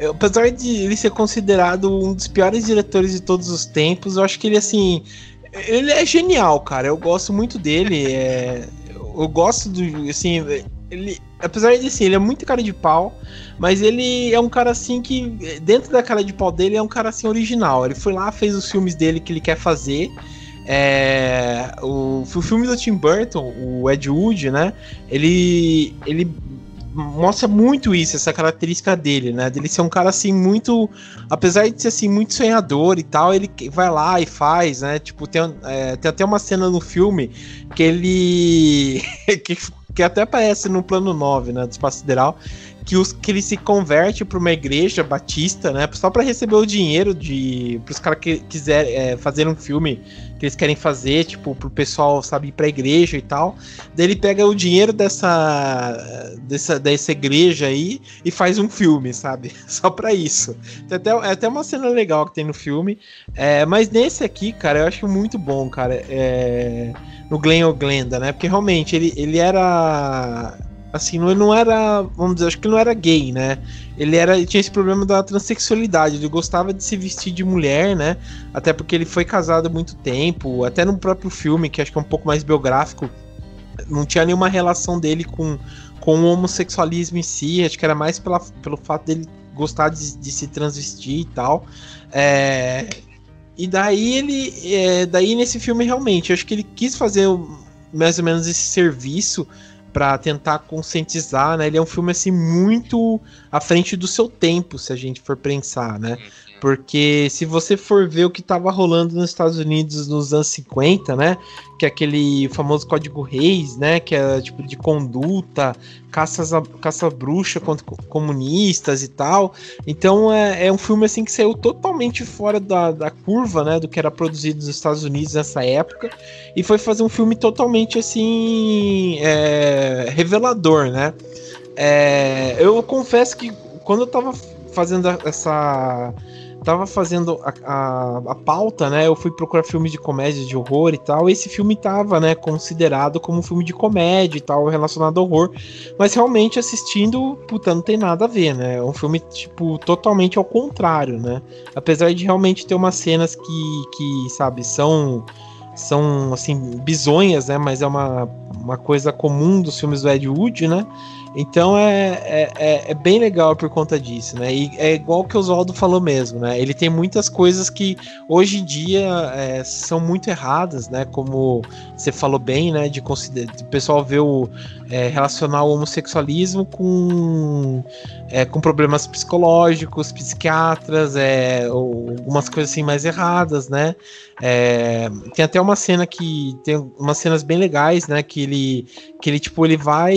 apesar de ele ser considerado um dos piores diretores de todos os tempos, eu acho que ele assim ele é genial, cara. Eu gosto muito dele. É... Eu gosto do. Assim, ele. Apesar de assim, ele é muito cara de pau, mas ele é um cara assim que, dentro da cara de pau dele, é um cara assim original. Ele foi lá, fez os filmes dele que ele quer fazer. É, o, o filme do Tim Burton, o Ed Wood, né? Ele, ele mostra muito isso, essa característica dele, né? Dele ser um cara assim muito. Apesar de ser assim, muito sonhador e tal, ele vai lá e faz, né? Tipo, tem, é, tem até uma cena no filme que ele. [LAUGHS] que, que até aparece no plano 9, né? Do Espaço Sideral. Que, os, que ele se converte para uma igreja batista, né? Só para receber o dinheiro de. para os caras que quiserem é, fazer um filme que eles querem fazer, tipo, pro pessoal, sabe, ir pra igreja e tal. Daí ele pega o dinheiro dessa, dessa, dessa igreja aí e faz um filme, sabe? [LAUGHS] Só pra isso. Tem até, é até uma cena legal que tem no filme. É, mas nesse aqui, cara, eu acho muito bom, cara. É, no Glenn ou Glenda, né? Porque realmente ele, ele era assim, não, não era, vamos dizer, acho que não era gay, né? Ele era, ele tinha esse problema da transexualidade, ele gostava de se vestir de mulher, né? Até porque ele foi casado há muito tempo, até no próprio filme, que acho que é um pouco mais biográfico, não tinha nenhuma relação dele com, com o homossexualismo em si, acho que era mais pela, pelo fato dele gostar de, de se transvestir e tal. É, e daí ele, é, daí nesse filme realmente, acho que ele quis fazer mais ou menos esse serviço para tentar conscientizar, né? Ele é um filme assim muito à frente do seu tempo, se a gente for pensar, né? Porque se você for ver o que estava rolando nos Estados Unidos nos anos 50, né? Que é aquele famoso código Reis, né? Que é tipo de conduta, caças a, caça bruxa contra comunistas e tal. Então é, é, um filme assim que saiu totalmente fora da, da curva, né? Do que era produzido nos Estados Unidos nessa época. E foi fazer um filme totalmente assim. É, revelador, né? É, eu confesso que quando eu tava fazendo essa tava fazendo a, a, a, pauta, né? Eu fui procurar filmes de comédia, de horror e tal. E esse filme tava, né, considerado como um filme de comédia e tal, relacionado ao horror. Mas realmente assistindo, puta, não tem nada a ver, né? É um filme, tipo, totalmente ao contrário, né? Apesar de realmente ter umas cenas que, que sabe, são são assim bizonhas, né? Mas é uma, uma coisa comum dos filmes do Ed Wood, né? Então é, é, é, é, bem legal por conta disso, né? E é igual que o Oswaldo falou mesmo, né? Ele tem muitas coisas que hoje em dia é, são muito erradas, né? Como você falou bem, né? De considerar, o pessoal vê o, é, relacionar o homossexualismo com, é, com problemas psicológicos, psiquiatras, é, algumas coisas assim mais erradas, né? É, tem até uma cena que tem umas cenas bem legais, né? Que ele, que ele tipo, ele vai,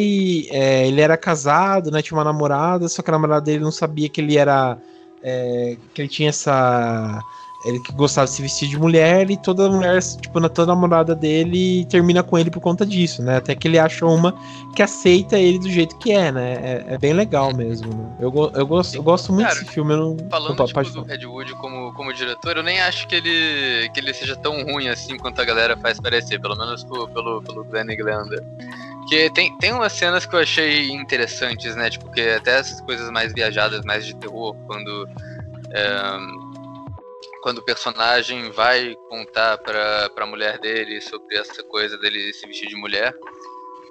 é, ele era casado, né? Tinha uma namorada, só que a namorada dele não sabia que ele era, é, que ele tinha essa ele que gostava de se vestir de mulher e toda mulher, tipo, na toda namorada dele termina com ele por conta disso, né? Até que ele acha uma que aceita ele do jeito que é, né? É, é bem legal mesmo. Né? Eu, eu, gosto, eu gosto muito Cara, desse filme. Eu não... Falando Opa, tipo, do Ed Wood como, como diretor, eu nem acho que ele, que ele seja tão ruim assim quanto a galera faz parecer, pelo menos pelo, pelo, pelo Glenn Glenda. Porque tem, tem umas cenas que eu achei interessantes, né? Tipo, que até essas coisas mais viajadas, mais de terror, quando. É, quando o personagem vai contar pra, pra mulher dele sobre essa coisa dele se vestir de mulher,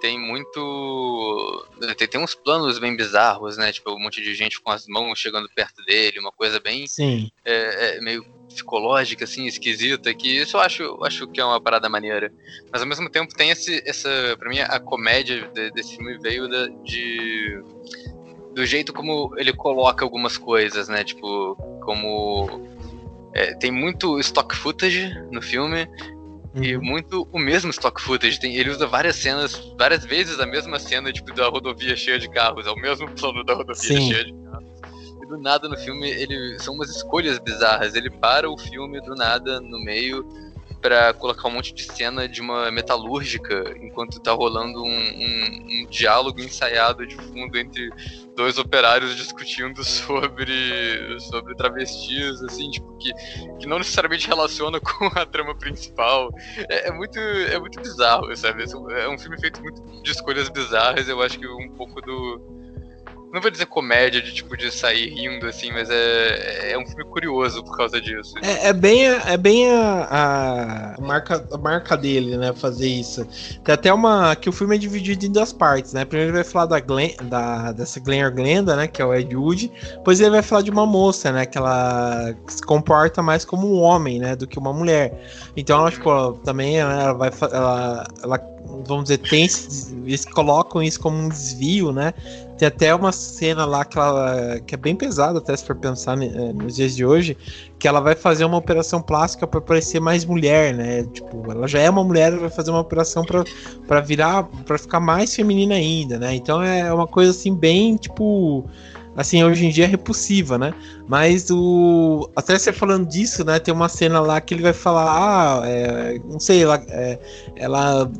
tem muito. Tem, tem uns planos bem bizarros, né? Tipo, um monte de gente com as mãos chegando perto dele, uma coisa bem. Sim. É, é meio psicológica, assim, esquisita, que isso eu acho, acho que é uma parada maneira. Mas ao mesmo tempo tem esse, essa. Pra mim, a comédia de, desse filme veio da, de. Do jeito como ele coloca algumas coisas, né? Tipo, como é, tem muito stock footage no filme uhum. e muito o mesmo stock footage. Tem, ele usa várias cenas, várias vezes a mesma cena, tipo, da rodovia cheia de carros. É o mesmo [LAUGHS] plano da rodovia Sim. cheia de carros. E do nada no filme, ele são umas escolhas bizarras. Ele para o filme do nada no meio para colocar um monte de cena de uma metalúrgica enquanto tá rolando um, um, um, diálogo ensaiado de fundo entre dois operários discutindo [LAUGHS] sobre, sobre travestis, assim, tipo, que, que não necessariamente relaciona [LAUGHS] com a trama principal. É, é muito, é muito bizarro, sabe? É um filme feito muito de escolhas bizarras, eu acho que um pouco do não vou dizer comédia de tipo de sair rindo assim, mas é, é um filme curioso por causa disso. É, é bem, é bem a, a, marca, a marca dele, né? Fazer isso. Tem até uma. que o filme é dividido em duas partes, né? Primeiro ele vai falar da, Glenn, da dessa Glenn Glenda, né? Que é o Ed Wood. Depois ele vai falar de uma moça, né? Que ela se comporta mais como um homem, né? Do que uma mulher. Então ela, tipo, também ela vai. Ela, ela vamos dizer, tem, eles colocam isso como um desvio, né? Tem até uma cena lá que, ela, que é bem pesada, até se for pensar né, nos dias de hoje, que ela vai fazer uma operação plástica para parecer mais mulher, né? Tipo, ela já é uma mulher, ela vai fazer uma operação para virar, para ficar mais feminina ainda, né? Então é uma coisa assim bem, tipo, assim, hoje em dia é repulsiva, né? Mas o. Até você falando disso, né? Tem uma cena lá que ele vai falar, ah, é, não sei, ela, é, ela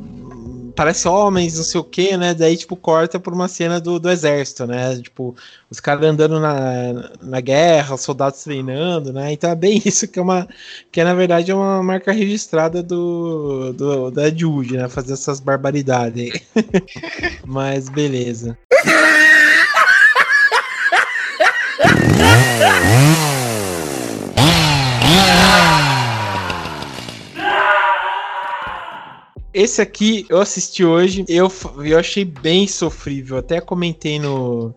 parece homens, não sei o que, né? Daí, tipo, corta por uma cena do, do exército, né? Tipo, os caras andando na, na guerra, os soldados treinando, né? Então é bem [LAUGHS] isso que é uma. Que é, na verdade, é uma marca registrada do, do da Jude, né? Fazer essas barbaridades aí. [LAUGHS] Mas beleza. [LAUGHS] Esse aqui eu assisti hoje, eu, eu achei bem sofrível. Até comentei no,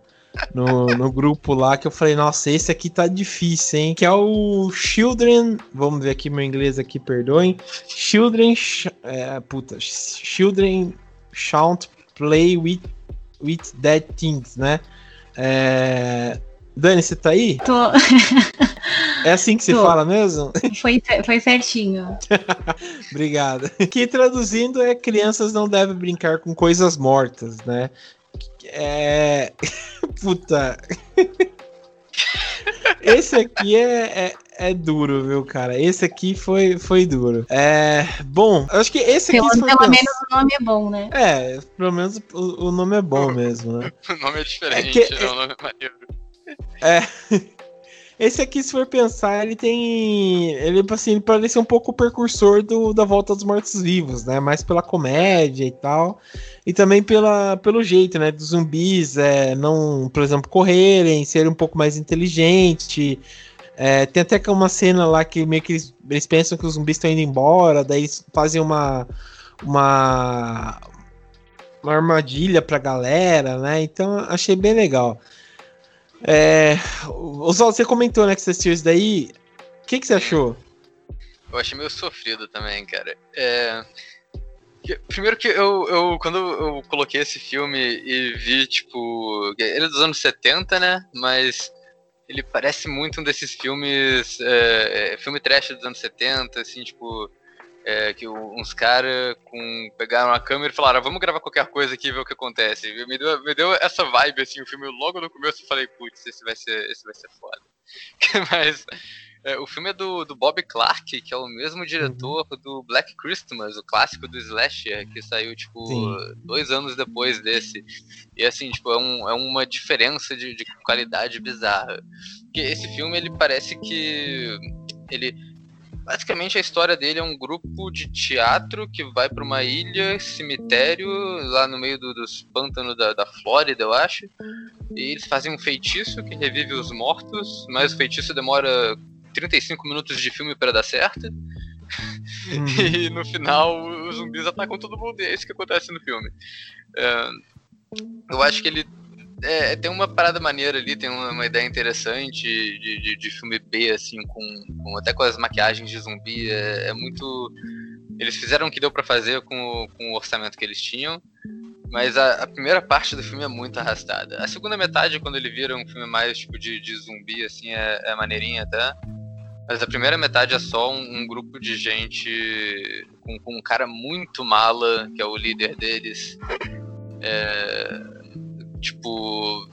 no, no, grupo lá que eu falei, nossa, esse aqui tá difícil, hein? Que é o Children. Vamos ver aqui meu inglês aqui, perdoem. Children. É, puta, Children Shan't Play with, with Dead Things, né? É, Dani, você tá aí? Tô. É assim que se Tô. fala mesmo? [LAUGHS] Foi, foi certinho. Obrigado. Que traduzindo é crianças não devem brincar com coisas mortas, né? É. [LAUGHS] Puta. Esse aqui é, é, é, duro, viu, cara? Esse aqui foi, foi duro. É. Bom, acho que esse aqui. Pelo, pelo menos o nome é bom, né? É, pelo menos o, o nome é bom mesmo, né? [LAUGHS] o nome é diferente, é, que, é o nome é maneiro. É. Esse aqui, se for pensar, ele tem. Ele, assim, ele parece um pouco o precursor do, da Volta dos Mortos-Vivos, né? Mais pela comédia e tal. E também pela, pelo jeito, né? Dos zumbis é, não, por exemplo, correrem, serem um pouco mais inteligentes. É, tem até uma cena lá que meio que eles, eles pensam que os zumbis estão indo embora, daí eles fazem uma. Uma, uma armadilha pra galera, né? Então achei bem legal. É, Oswaldo, você comentou, né, que você assistiu isso daí. O que, que você achou? Eu achei meio sofrido também, cara. É, Primeiro que eu, eu, quando eu coloquei esse filme e vi, tipo, ele é dos anos 70, né? Mas ele parece muito um desses filmes, é, é filme trash dos anos 70, assim, tipo, é, que uns caras pegaram a câmera e falaram, ah, vamos gravar qualquer coisa aqui e ver o que acontece. Me deu, me deu essa vibe, assim, o filme logo no começo eu falei, putz, esse vai ser, esse vai ser foda. [LAUGHS] Mas é, o filme é do, do Bob Clark, que é o mesmo diretor uhum. do Black Christmas, o clássico do slasher, que saiu, tipo, Sim. dois anos depois desse. E, assim, tipo, é, um, é uma diferença de, de qualidade bizarra. Porque esse filme, ele parece que... Ele basicamente a história dele é um grupo de teatro que vai para uma ilha, cemitério, lá no meio do, dos pântanos da, da Flórida, eu acho. E eles fazem um feitiço que revive os mortos, mas o feitiço demora 35 minutos de filme para dar certo. Uhum. [LAUGHS] e no final os zumbis atacam todo mundo, e é isso que acontece no filme. É, eu acho que ele é, tem uma parada maneira ali, tem uma, uma ideia interessante de, de, de, filme B, assim, com, com, até com as maquiagens de zumbi. É, é muito. Eles fizeram o que deu para fazer com, com o orçamento que eles tinham. Mas a, a, primeira parte do filme é muito arrastada. A segunda metade, quando ele vira um filme mais tipo de, de zumbi, assim, é, é maneirinha até. Mas a primeira metade é só um, um grupo de gente com, com, um cara muito mala, que é o líder deles. É, tipo,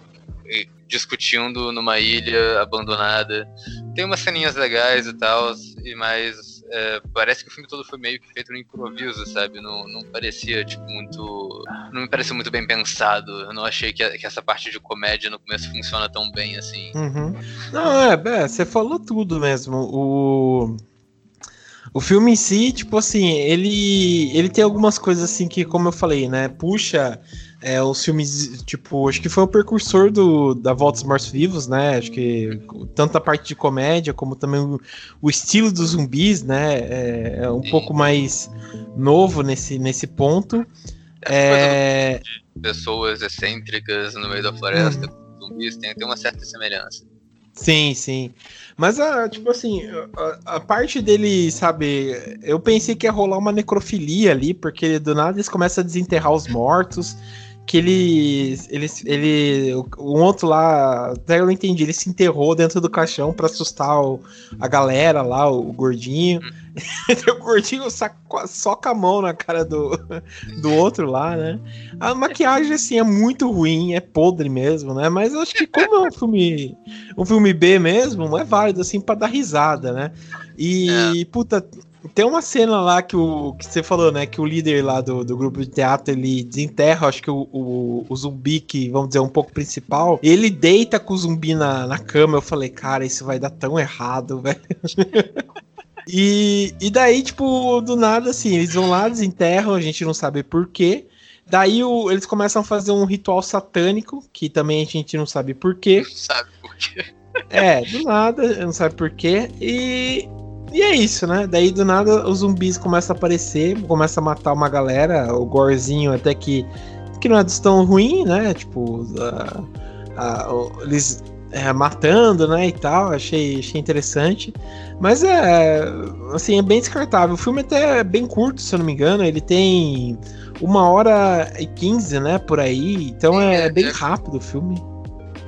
discutindo numa ilha abandonada. Tem umas ceninhas legais e tal, mas é, parece que o filme todo foi meio que feito no improviso, sabe? Não, não parecia, tipo, muito. Não me pareceu muito bem pensado. Eu não achei que, que essa parte de comédia no começo funciona tão bem assim. Uhum. Não, é, é, você falou tudo mesmo. O. O filme em si, tipo assim, ele, ele tem algumas coisas assim que, como eu falei, né, puxa é, os filmes, tipo, acho que foi o precursor do, da Volta dos Mortos-Vivos, né? Acho que tanto a parte de comédia como também o, o estilo dos zumbis, né? É, é um Sim. pouco mais novo nesse, nesse ponto. É... Pessoas excêntricas no meio da floresta, hum. zumbis, tem, tem uma certa semelhança. Sim, sim. Mas, a, tipo assim, a, a, parte dele, sabe, eu pensei que ia rolar uma necrofilia ali, porque do nada eles começam a desenterrar os mortos que ele, ele, ele, o outro lá, até eu não entendi, ele se enterrou dentro do caixão para assustar o, a galera lá, o, o gordinho. [LAUGHS] o gordinho só com a mão na cara do, do outro lá, né? A maquiagem, assim, é muito ruim, é podre mesmo, né? Mas eu acho que como é um filme, um filme B mesmo, é válido, assim, para dar risada, né? E, é. puta, tem uma cena lá que, o, que você falou, né? Que o líder lá do, do grupo de teatro ele desenterra, acho que o, o, o, zumbi, que vamos dizer, um pouco principal, ele deita com o zumbi na, na cama. Eu falei, cara, isso vai dar tão errado, [LAUGHS] velho. e, e daí, tipo, do nada, assim, eles vão lá, desenterram, a gente não sabe porquê. Daí o, eles começam a fazer um ritual satânico, que também a gente não sabe porquê. Não sabe por quê. É, do nada, não sabe porquê. E e é isso, né? Daí do nada os zumbis começam a aparecer, começa a matar uma galera, o gorzinho até que que não é tão ruim, né? Tipo, eles é, matando, né, e tal, achei, achei interessante. Mas é, assim, é bem descartável. O filme até é bem curto, se eu não me engano, ele tem uma hora e quinze, né, por aí, então é, é bem é. rápido o filme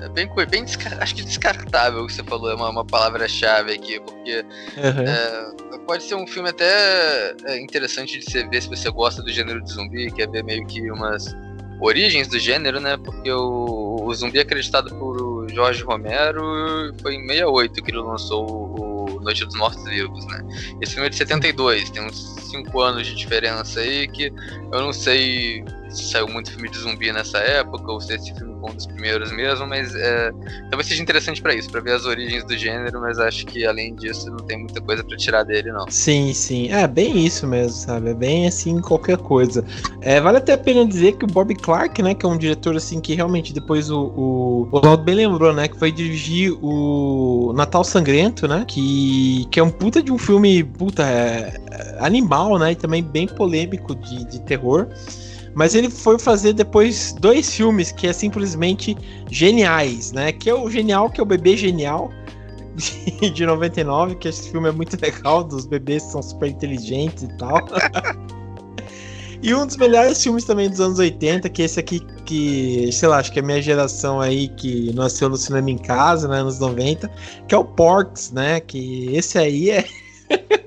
bem, bem acho que descartável o que você falou, é uma, uma palavra-chave aqui, porque uhum. é, pode ser um filme até é, interessante de você ver se você gosta do gênero de zumbi, quer ver meio que umas origens do gênero, né? Porque o, o zumbi acreditado por Jorge Romero foi em 68 que ele lançou o, o Noite dos Mortos Vivos, né? Esse filme é de 72, tem uns 5 anos de diferença aí que eu não sei saiu muito filme de zumbi nessa época, ou se esse filme foi um dos primeiros mesmo, mas é, talvez seja interessante para isso, para ver as origens do gênero, mas acho que além disso não tem muita coisa para tirar dele, não. Sim, sim. É bem isso mesmo, sabe? É bem assim qualquer coisa. É, vale até a pena dizer que o Bob Clark, né, que é um diretor assim que realmente depois o, o, o Ronaldo bem lembrou, né, que foi dirigir o Natal Sangrento, né, que, que é um puta de um filme, puta, é, é animal, né, e também bem polêmico de, de terror. Mas ele foi fazer depois dois filmes que é simplesmente geniais, né? Que é o Genial, que é o Bebê Genial, [LAUGHS] de 99, que esse filme é muito legal, dos bebês são super inteligentes e tal. [LAUGHS] E um dos melhores filmes também dos anos 80, que esse aqui, que, sei lá, acho que é a minha geração aí que nasceu no cinema em casa, né, anos 90, que é o Porks, né, que esse aí é... [LAUGHS]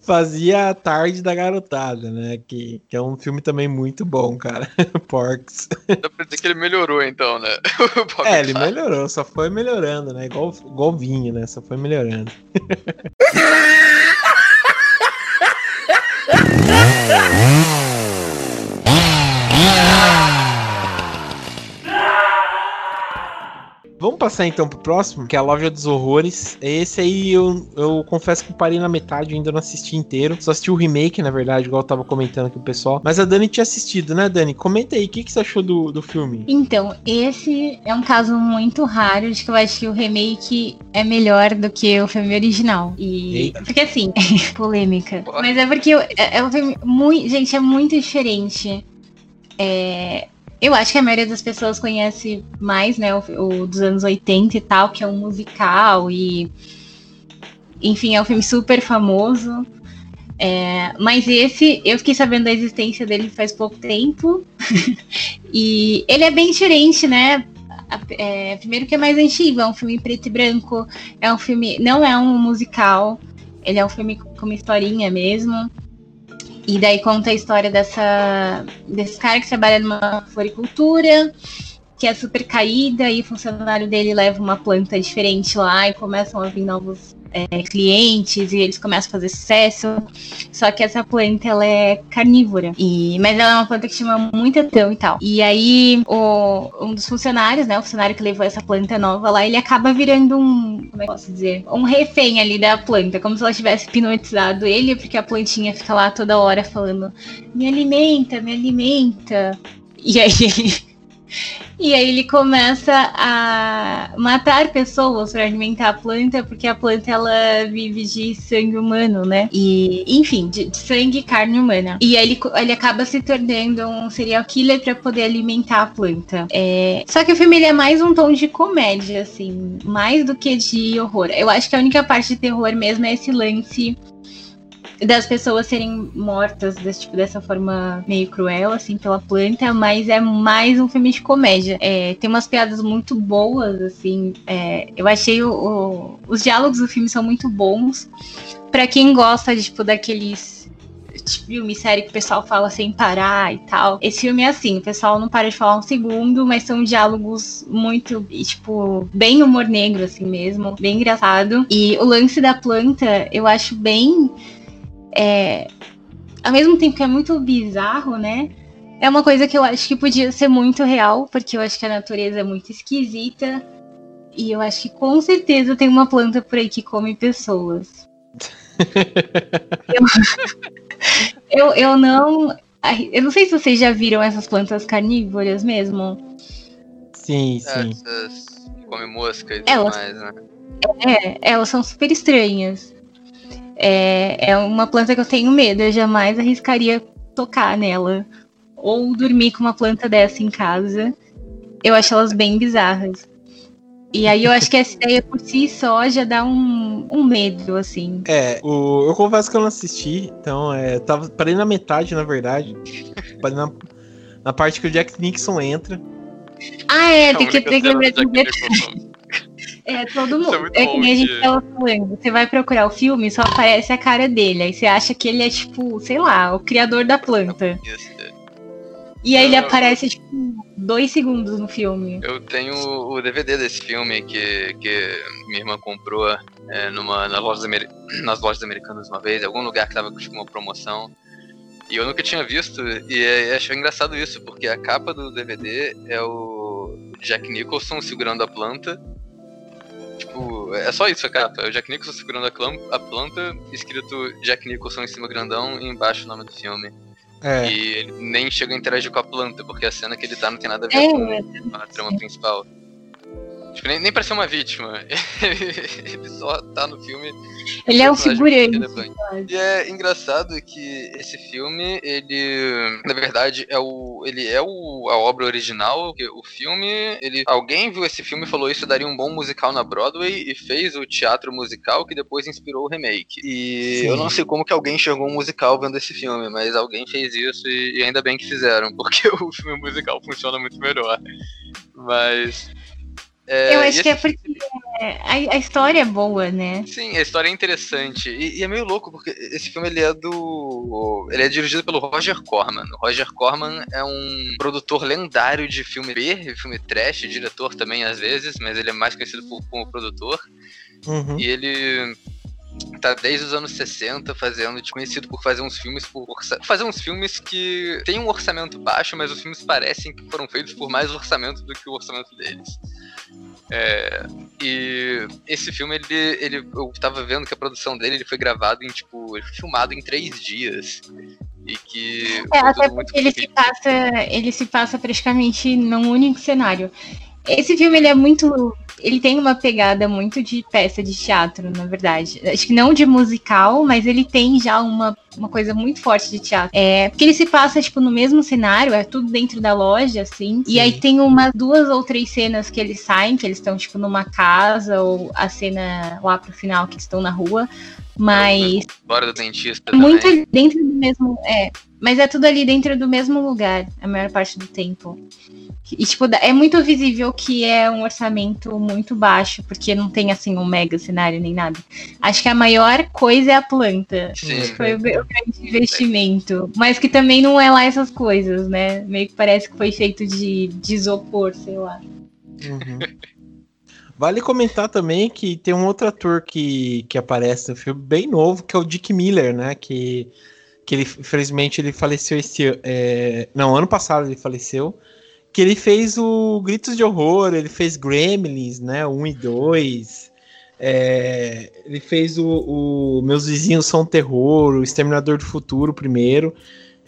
Fazia a tarde da garotada, né? Que, que é um filme também muito bom, cara. [LAUGHS] Porks. Dá pra dizer que ele melhorou, então, né? [LAUGHS] é, ele melhorou, só foi melhorando, né? Igual, igual vinho, né? Só foi melhorando. [LAUGHS] Vamos passar então pro próximo, que é a Loja dos Horrores. Esse aí eu, eu confesso que parei na metade, ainda não assisti inteiro. Só assisti o remake, na verdade, igual eu tava comentando aqui o pessoal. Mas a Dani tinha assistido, né, Dani? Comenta aí, o que, que você achou do, do filme? Então, esse é um caso muito raro de que eu acho que o remake é melhor do que o filme original. E. Eita. Porque assim, [LAUGHS] polêmica. Mas é porque é, é um filme muito. Gente, é muito diferente. É, eu acho que a maioria das pessoas conhece mais, né, o, o, dos anos 80 e tal, que é um musical e. Enfim, é um filme super famoso. É, mas esse, eu fiquei sabendo da existência dele faz pouco tempo. [LAUGHS] e ele é bem diferente, né? É, primeiro que é mais antigo, é um filme preto e branco, é um filme. Não é um musical, ele é um filme com uma historinha mesmo. E daí conta a história dessa, desse cara que trabalha numa floricultura, que é super caída, e o funcionário dele leva uma planta diferente lá e começam a vir novos é, clientes e eles começam a fazer sucesso. Só que essa planta ela é carnívora. E, mas ela é uma planta que chama muita atenção e tal. E aí o, um dos funcionários, né? O funcionário que levou essa planta nova lá, ele acaba virando um. Como é que posso dizer? Um refém ali da planta. Como se ela tivesse hipnotizado ele, porque a plantinha fica lá toda hora falando: Me alimenta, me alimenta. E aí [LAUGHS] e aí ele começa a matar pessoas para alimentar a planta, porque a planta ela vive de sangue humano, né? E, enfim, de, de sangue e carne humana. E aí ele, ele acaba se tornando um serial killer para poder alimentar a planta. É... Só que o filme é mais um tom de comédia, assim, mais do que de horror. Eu acho que a única parte de terror mesmo é esse lance das pessoas serem mortas desse, tipo, dessa forma meio cruel, assim, pela planta, mas é mais um filme de comédia. É, tem umas piadas muito boas, assim. É, eu achei o, o, os diálogos do filme são muito bons. para quem gosta tipo, daqueles filme, série que o pessoal fala sem parar e tal. Esse filme é assim, o pessoal não para de falar um segundo, mas são diálogos muito, tipo, bem humor negro, assim mesmo, bem engraçado. E o lance da planta, eu acho bem é, ao mesmo tempo que é muito bizarro, né? É uma coisa que eu acho que podia ser muito real, porque eu acho que a natureza é muito esquisita. E eu acho que com certeza tem uma planta por aí que come pessoas. [LAUGHS] eu, eu, eu não. Eu não sei se vocês já viram essas plantas carnívoras mesmo. Sim, sim. Essas que comem mosca e tudo elas, mais, né? É, elas são super estranhas. É, é uma planta que eu tenho medo, eu jamais arriscaria tocar nela. Ou dormir com uma planta dessa em casa. Eu acho elas bem bizarras. E aí eu acho que essa ideia por si só já dá um, um medo, assim. É, o, eu confesso que eu não assisti, então é, tava, parei na metade, na verdade. Parei na, na parte que o Jack Nixon entra. Ah, é, tem que, tem que lembrar de é, todo mundo. É, é que nem a gente tava falando. Você vai procurar o filme, só aparece a cara dele. Aí você acha que ele é, tipo, sei lá, o criador da planta. E aí ele aparece, tipo, dois segundos no filme. Eu tenho o DVD desse filme que, que minha irmã comprou é, numa, nas, lojas nas lojas americanas uma vez, em algum lugar que tava com tipo, uma promoção. E eu nunca tinha visto, e, e achei engraçado isso, porque a capa do DVD é o Jack Nicholson segurando a planta é só isso a capa. É o Jack Nicholson segurando a, a planta, escrito Jack Nicholson em cima grandão e embaixo o nome do filme. É. E ele nem chega a interagir com a planta, porque a cena que ele tá não tem nada a ver é, com a trama principal. Tipo, nem, nem pra ser uma vítima. [LAUGHS] ele só tá no filme. Ele é um figurante. E é engraçado que esse filme, ele. Na verdade, é o. Ele é o, a obra original. O filme. Ele, alguém viu esse filme e falou isso daria um bom musical na Broadway e fez o teatro musical que depois inspirou o remake. E Sim. eu não sei como que alguém enxergou um musical vendo esse filme, mas alguém fez isso e, e ainda bem que fizeram, [LAUGHS] porque o filme musical funciona muito melhor. Mas é, eu acho que é porque a, a, história é boa, né? Sim, a história é interessante. E, e, é meio louco, porque esse filme ele é do. Ele é dirigido pelo Roger Corman. O Roger Corman é um produtor lendário de filme B, filme trash, diretor também às vezes, mas ele é mais conhecido por, como produtor. Uhum. E ele tá desde os anos 60 fazendo, conhecido por fazer uns filmes por fazer uns filmes que tem um orçamento baixo, mas os filmes parecem que foram feitos por mais orçamento do que o orçamento deles. É, e esse filme, ele, ele, eu tava vendo que a produção dele ele foi gravado em, tipo, ele foi filmado em três dias. E que. É, até porque ele se, passa, ele se passa praticamente num único cenário. Esse filme ele é muito ele tem uma pegada muito de peça de teatro, na verdade. Acho que não de musical, mas ele tem já uma, uma coisa muito forte de teatro. É, porque ele se passa, tipo, no mesmo cenário, é tudo dentro da loja, assim. Sim. E aí tem umas duas ou três cenas que eles saem, que eles estão, tipo, numa casa, ou a cena lá pro final que estão na rua. Mas. Fora do dentista. Muito também. dentro do mesmo. É. Mas é tudo ali dentro do mesmo lugar, a maior parte do tempo. E, tipo, é muito visível que é um orçamento muito baixo, porque não tem, assim, um mega cenário nem nada. Acho que a maior coisa é a planta. Sim. Acho que foi o, o grande investimento. Mas que também não é lá essas coisas, né? Meio que parece que foi feito de, de isopor, sei lá. Uhum. Vale comentar também que tem um outro ator que, que aparece no filme bem novo, que é o Dick Miller, né? Que, que ele, infelizmente, ele faleceu esse é, Não, ano passado ele faleceu que ele fez o Gritos de Horror, ele fez Gremlins, né, 1 e 2, é, ele fez o, o, Meus Vizinhos São Terror, o Exterminador do Futuro primeiro,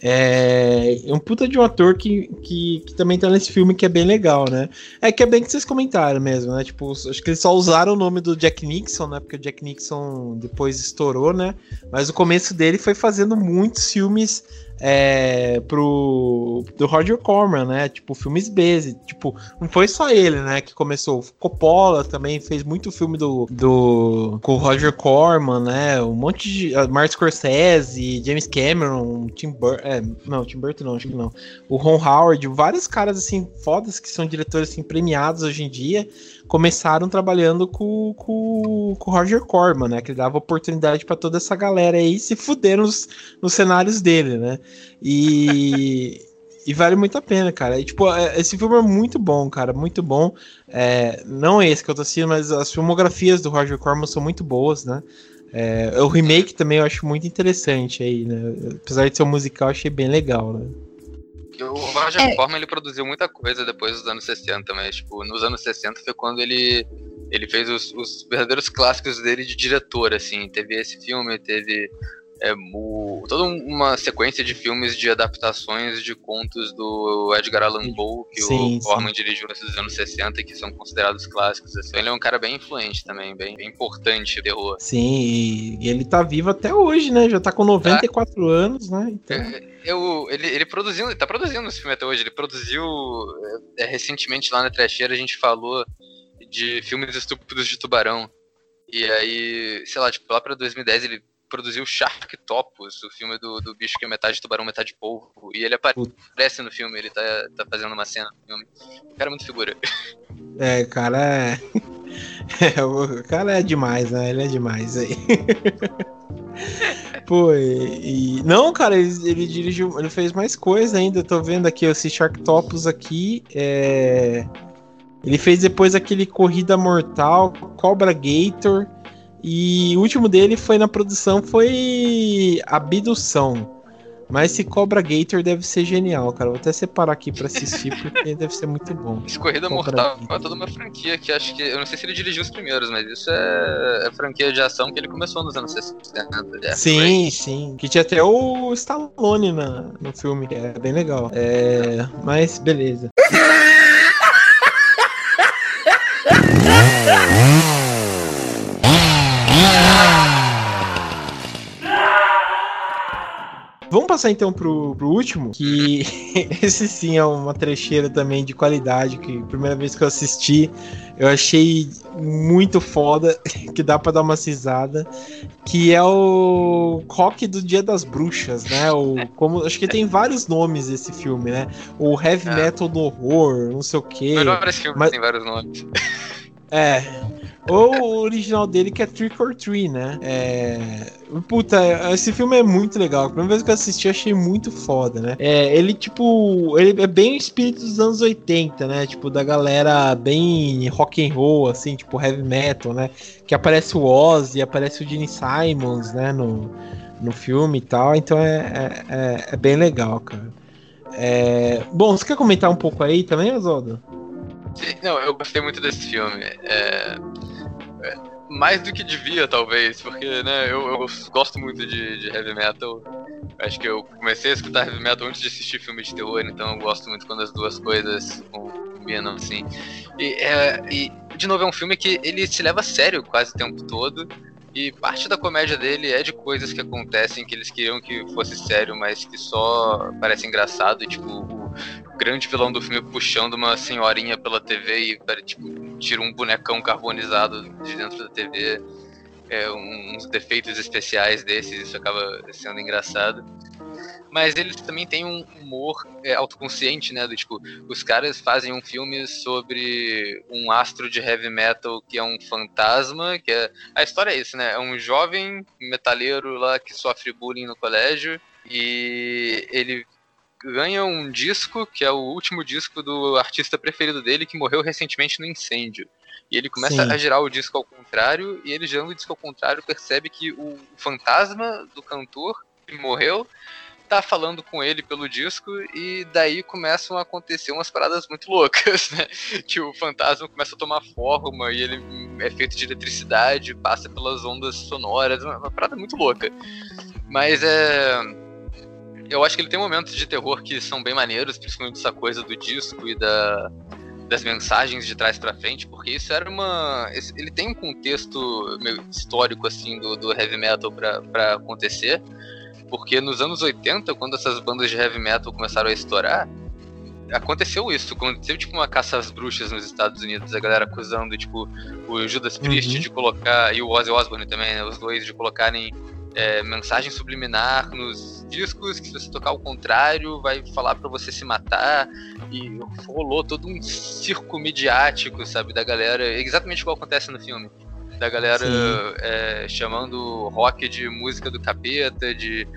é, é um puta de um ator que, que, que, também tá nesse filme que é bem legal, né? É que é bem que vocês comentaram mesmo, né? Tipo, acho que eles só usaram o nome do Jack Nixon, né? Porque o Jack Nixon depois estourou, né? Mas o começo dele foi fazendo muitos filmes é, pro do Roger Corman, né? Tipo, filmes B. Tipo, não foi só ele, né? Que começou. Coppola também fez muito filme do, do com o Roger Corman, né? Um monte de. Uh, Martin Scorsese, James Cameron, Tim Burton. É, não, Tim Burton não, acho que não. O Ron Howard, vários caras assim, fodas que são diretores assim, premiados hoje em dia começaram trabalhando com, com, com o Roger Corman, né? Que dava oportunidade para toda essa galera aí se fuder nos, nos cenários dele, né? E. [LAUGHS] E vale muito a pena, cara. E, tipo, é, esse filme é muito bom, cara. Muito bom. É, não esse que eu tô assistindo, mas as filmografias do Roger Corman são muito boas, né? É, o remake também eu acho muito interessante aí, né? Apesar de ser um musical, achei bem legal, né? O Roger é. Corman ele produziu muita coisa depois dos anos 60, mas tipo, nos anos 60 foi quando ele ele fez os, os verdadeiros clássicos dele de diretor, assim. Teve esse filme, teve é, o, toda uma sequência de filmes de adaptações de contos do Edgar Allan Poe, que sim, o Corman dirigiu nesses anos 60 que são considerados clássicos. Assim. Ele é um cara bem influente também, bem, bem importante terror. Sim, e ele tá vivo até hoje, né? Já tá com 94 tá. anos, né? Então... É, eu, ele, ele produziu, ele tá produzindo esse filme até hoje. Ele produziu é, é, recentemente lá na Trecheira, a gente falou de filmes estúpidos de tubarão. E aí, sei lá, tipo, lá pra 2010 ele produziu Sharktopus, o filme do, do bicho que é metade tubarão, metade polvo. E ele aparece no filme, ele tá, tá fazendo uma cena no filme. O cara é muito figura. [LAUGHS] É, cara é. [LAUGHS] é o cara é demais, né? Ele é demais aí. [LAUGHS] Pô, e, e, Não, cara, ele, ele, dirigiu. Ele fez mais coisa ainda. Tô vendo aqui esse Sharktopus aqui. É... Ele fez depois aquele Corrida Mortal, Cobra Gator. E o último dele foi na produção foi Abdução. Mas esse Cobra Gator deve ser genial, cara. Vou até separar aqui para assistir, porque deve ser muito bom. Esse Corrida Cobra Mortal Gator. é toda uma franquia que acho que. Eu não sei se ele dirigiu os primeiros, mas isso é, é franquia de ação que ele começou nos anos 60. É sim, sim. Que tinha até o Stallone na, no filme, que é bem legal. É, mas beleza. [LAUGHS] Vamos passar então pro, pro último, que [LAUGHS] esse sim é uma trecheira também de qualidade, que primeira vez que eu assisti, eu achei muito foda, [LAUGHS] que dá para dar uma cisada, que é o Rock do Dia das Bruxas, né? O, como, acho que tem vários nomes esse filme, né? O Heavy é. Metal do Horror, não sei o quê. Melhores filmes mas... tem vários nomes. É, ou o original dele que é Trick or Treat, né? É... Puta, esse filme é muito legal. A primeira vez que eu assisti, achei muito foda, né? É, ele, tipo, ele é bem o espírito dos anos 80, né? Tipo, da galera bem rock and roll, assim, tipo heavy metal, né? Que aparece o Ozzy, aparece o Gene Simons, né? No, no filme e tal. Então é, é, é, é bem legal, cara. É... Bom, você quer comentar um pouco aí também, Oswaldo? Não, eu gostei muito desse filme. É mais do que devia, talvez, porque, né, eu, eu gosto muito de, de, heavy metal. Acho que eu comecei a escutar heavy metal antes de assistir filme de terror, então eu gosto muito quando as duas coisas combinam, assim. E, é, e, de novo, é um filme que ele se leva a sério quase o tempo todo. E parte da comédia dele é de coisas que acontecem que eles queriam que fosse sério, mas que só parece engraçado. Tipo, o grande vilão do filme puxando uma senhorinha pela TV e tipo, tira um bonecão carbonizado de dentro da TV. É, uns defeitos especiais desses, isso acaba sendo engraçado mas eles também têm um humor é, autoconsciente, né? Do tipo, os caras fazem um filme sobre um astro de heavy metal que é um fantasma, que é. A história é isso, né? É um jovem metaleiro lá que sofre bullying no colégio e ele ganha um disco, que é o último disco do artista preferido dele, que morreu recentemente no incêndio. E ele começa Sim. a girar o disco ao contrário, e ele girando o disco ao contrário percebe que o fantasma do cantor que morreu tá falando com ele pelo disco e daí começam a acontecer umas paradas muito loucas, [LAUGHS] né? Que o fantasma começa a tomar forma e ele é feito de eletricidade, passa pelas ondas sonoras, uma parada muito louca. Mas é eu acho que ele tem momentos de terror que são bem maneiros, principalmente essa coisa do disco e da das mensagens de trás para frente, porque isso era uma. Ele tem um contexto meio histórico assim do, do heavy metal para acontecer, porque nos anos 80, quando essas bandas de heavy metal começaram a estourar, aconteceu isso. Aconteceu tipo uma caça às bruxas nos Estados Unidos, a galera acusando, tipo, o Judas Priest uhum. de colocar, e o Ozzy Osbourne também, né, os dois de colocarem é, mensagem subliminar nos discos que se você tocar ao contrário vai falar para você se matar e rolou todo um circo midiático, sabe, da galera, exatamente igual acontece no filme. Da galera é, chamando rock de música do capeta, de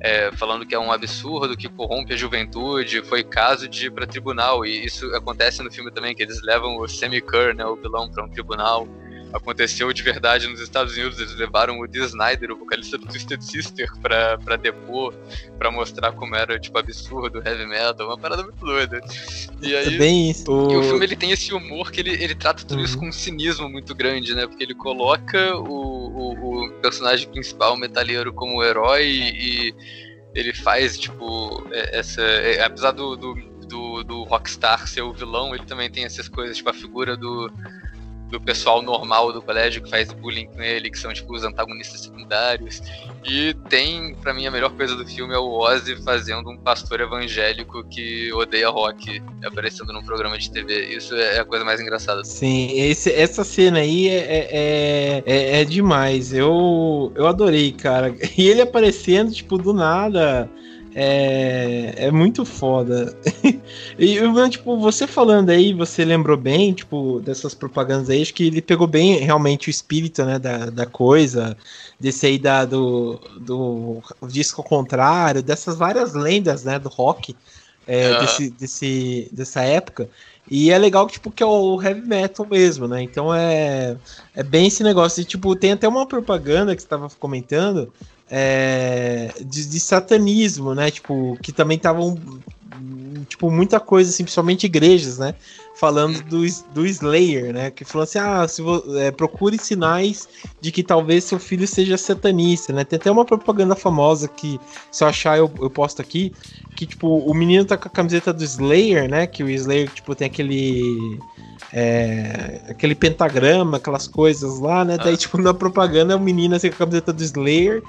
é, falando que é um absurdo, que corrompe a juventude, foi caso de ir para tribunal, e isso acontece no filme também, que eles levam o Semi-Cur, né, o vilão, para um tribunal, aconteceu de verdade nos Estados Unidos. Eles levaram o Dee Snyder, o vocalista do Twisted Sister, pra, pra depor, pra mostrar como era, tipo, absurdo, heavy metal, uma parada muito doida. E aí. É bem isso. E o filme ele tem esse humor que ele, ele trata tudo uhum. isso com um cinismo muito grande, né? Porque ele coloca o, o, o personagem principal, o metalheiro, como herói e ele faz, tipo, é, essa. É, apesar do, do, do, do Rockstar ser o vilão, ele também tem essas coisas, tipo, a figura do do pessoal normal do colégio que faz bullying com ele, que são tipo os antagonistas secundários. E tem, para mim, a melhor coisa do filme é o Ozzy fazendo um pastor evangélico que odeia rock, aparecendo num programa de TV. Isso é a coisa mais engraçada. Sim, esse, essa cena aí é, é, é, é demais. Eu, eu adorei, cara. [LAUGHS] E ele aparecendo, tipo, do nada é, é muito foda. [LAUGHS] e, tipo, você falando aí, você lembrou bem, tipo, dessas propagandas aí, acho que ele pegou bem realmente o espírito, né, da, da coisa, desse aí da, do, do disco ao contrário, dessas várias lendas, né, do rock, é, desse, desse, dessa época. E é legal que, tipo, que é o heavy metal mesmo, né? Então é, é bem esse negócio. E, tipo, tem até uma propaganda que você estava comentando é, de, de, satanismo, né? Tipo, que também estavam tipo, muita coisa, assim, principalmente igrejas, né? Falando do, do Slayer, né? Que falou assim: ah, se é, procure sinais de que talvez seu filho seja satanista, né? Tem até uma propaganda famosa que, se eu achar, eu, eu posto aqui. Que, tipo, o menino tá com a camiseta do Slayer, né? Que o Slayer, tipo, tem aquele. É, aquele pentagrama, aquelas coisas lá, né? Daí, ah. tipo, na propaganda é o menino assim com a camiseta do Slayer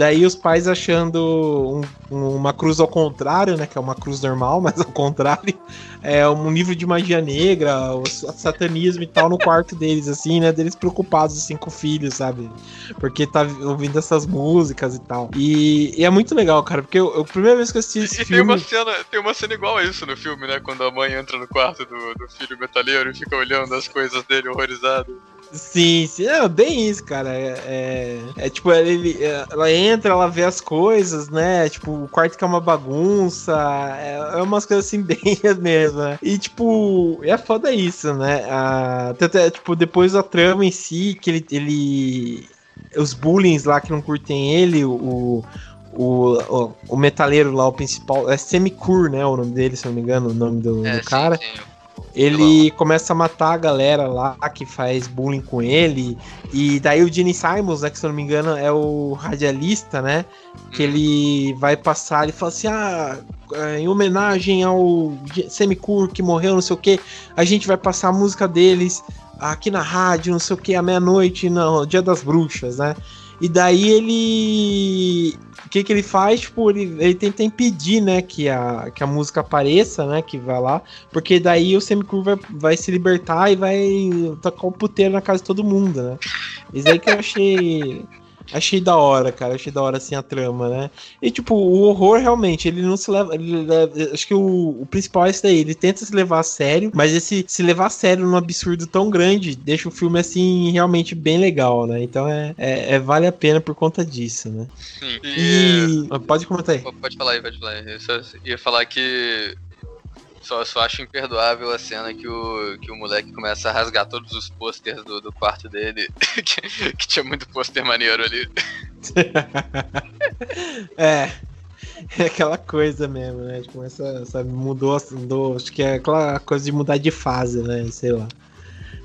Daí os pais achando um, uma cruz ao contrário, né? Que é uma cruz normal, [LAUGHS] mas ao contrário. É um livro de magia negra, o satanismo e tal no quarto deles, assim, né? Deles preocupados, assim, com o filho, sabe? Porque tá ouvindo essas músicas e tal. E, e é muito legal, cara, porque eu, a primeira vez que eu assisti esse e filme... Tem uma, cena, tem uma cena igual a isso no filme, né? Quando a mãe entra no quarto do, do filho metaleiro e fica olhando as coisas dele horrorizado. Sim, sim, é bem isso, cara. É, é, é tipo, ele, é, ela entra, ela vê as coisas, né? Tipo, o quarto que é uma bagunça, é, é umas coisas assim, [LAUGHS] bem mesmo, né? E, tipo, é foda isso, né? A, até, tipo, depois a trama em si, que ele, ele. Os bullying lá que não curtem ele, o, o, o, o metaleiro lá, o principal, é Semicur, né? O nome dele, se não me engano, o nome do, é, do cara. Sim, sim. Ele começa a matar a galera lá que faz bullying com ele. E daí o Gene Simons, né, que se eu não me engano é o radialista, né? Que uhum. ele vai passar e fala assim: ah, em homenagem ao Semicur que morreu, não sei o que, a gente vai passar a música deles aqui na rádio, não sei o que, à meia-noite, no Dia das Bruxas, né? E daí ele. O que, que ele faz? Tipo, ele, ele tenta impedir, né, que a, que a música apareça, né? Que vai lá. Porque daí o Semicur vai, vai se libertar e vai tocar o puteiro na casa de todo mundo, né? Isso aí que eu achei. Achei da hora, cara. Achei da hora assim a trama, né? E tipo, o horror realmente, ele não se leva. Ele, acho que o, o principal é isso daí. Ele tenta se levar a sério, mas esse se levar a sério num absurdo tão grande deixa o filme assim realmente bem legal, né? Então é, é, é vale a pena por conta disso, né? Sim. E... e... Pode comentar aí. Pode falar aí, pode falar aí. Eu só ia falar que só, só acho imperdoável a cena que o, que o moleque começa a rasgar todos os pôsteres do, do quarto dele. [LAUGHS] que, que tinha muito pôster maneiro ali. [LAUGHS] é. É aquela coisa mesmo, né? Tipo, essa mudou, mudou, acho que é aquela coisa de mudar de fase, né? Sei lá.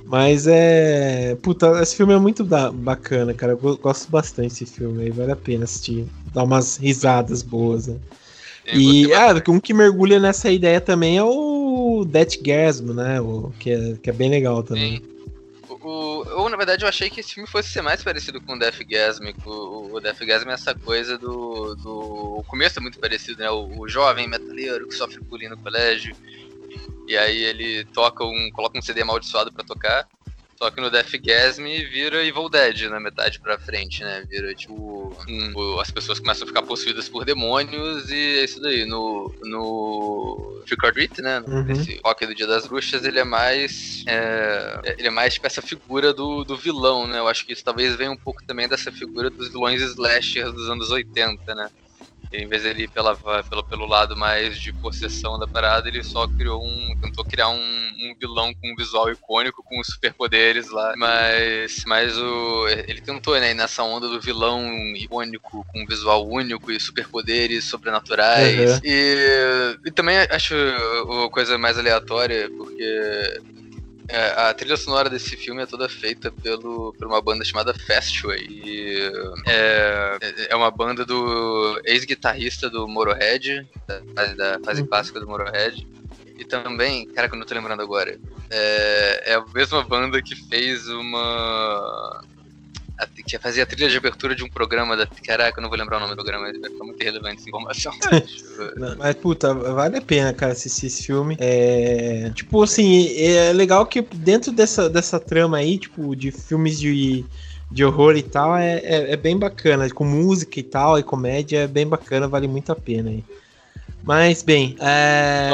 Mas é. Puta, esse filme é muito da, bacana, cara. Eu gosto bastante desse filme aí, vale a pena assistir. Dar umas risadas boas, né? E ah, um que mergulha nessa ideia também é o Deathgasm, né? O, que, é, que é bem legal também. Sim. O, eu, na verdade, eu achei que esse filme fosse ser mais parecido com o Deathgasm. O, o Deathgasm é essa coisa do, do. O começo é muito parecido, né? O, o jovem metaleiro que sofre bullying no colégio. E aí ele toca um. coloca um CD amaldiçoado pra tocar. Só que no Deathgasm vira Evil Dead na metade pra frente, né? Vira tipo. Um, as pessoas começam a ficar possuídas por demônios e é isso daí. No. No. Trick or Treat, né? Uhum. Esse rock do Dia das Bruxas, ele é mais. É, ele é mais tipo essa figura do, do vilão, né? Eu acho que isso talvez venha um pouco também dessa figura dos vilões slashers dos anos 80, né? Em vez de ele ir pela, pelo, pelo lado mais de possessão da parada, ele só criou um. tentou criar um, um vilão com um visual icônico, com superpoderes lá. Mas, mas o, ele tentou, né, nessa onda do vilão icônico, com um visual único e superpoderes sobrenaturais. Uhum. E, e também acho a coisa mais aleatória, porque é, a trilha sonora desse filme é toda feita pelo, por uma banda chamada Fastway. E é, é uma banda do ex-guitarrista do Morohead, da, da fase uhum. clássica do Morohead. E também, cara, que eu não tô lembrando agora, é, é a mesma banda que fez uma que fazia a trilha de abertura de um programa da. Caraca, eu não vou lembrar o nome do programa, vai ficar muito irrelevante essa informação. [LAUGHS] mas, puta, vale a pena, cara, assistir esse filme. É. Tipo assim, é legal que dentro dessa, dessa trama aí, tipo, de filmes de de horror e tal, é, é, é, bem bacana. Com música e tal, e comédia, é bem bacana, vale muito a pena aí. Mas, bem, é...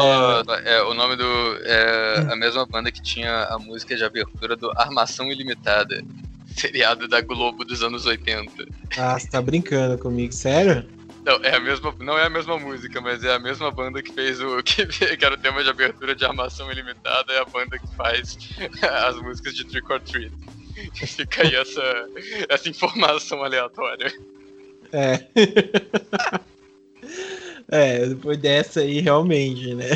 é o nome do... É a mesma banda que tinha a música de abertura do Armação Ilimitada [LAUGHS] seriado da Globo dos anos 80. Ah, você tá brincando comigo, sério? Não, é a mesma, não é a mesma música, mas é a mesma banda que fez o [LAUGHS] que, que era o tema de abertura de Armação Ilimitada, é a banda que faz [LAUGHS] as músicas de Trick or Treat. Fica aí essa, essa informação aleatória. É. É, depois dessa aí, realmente, né?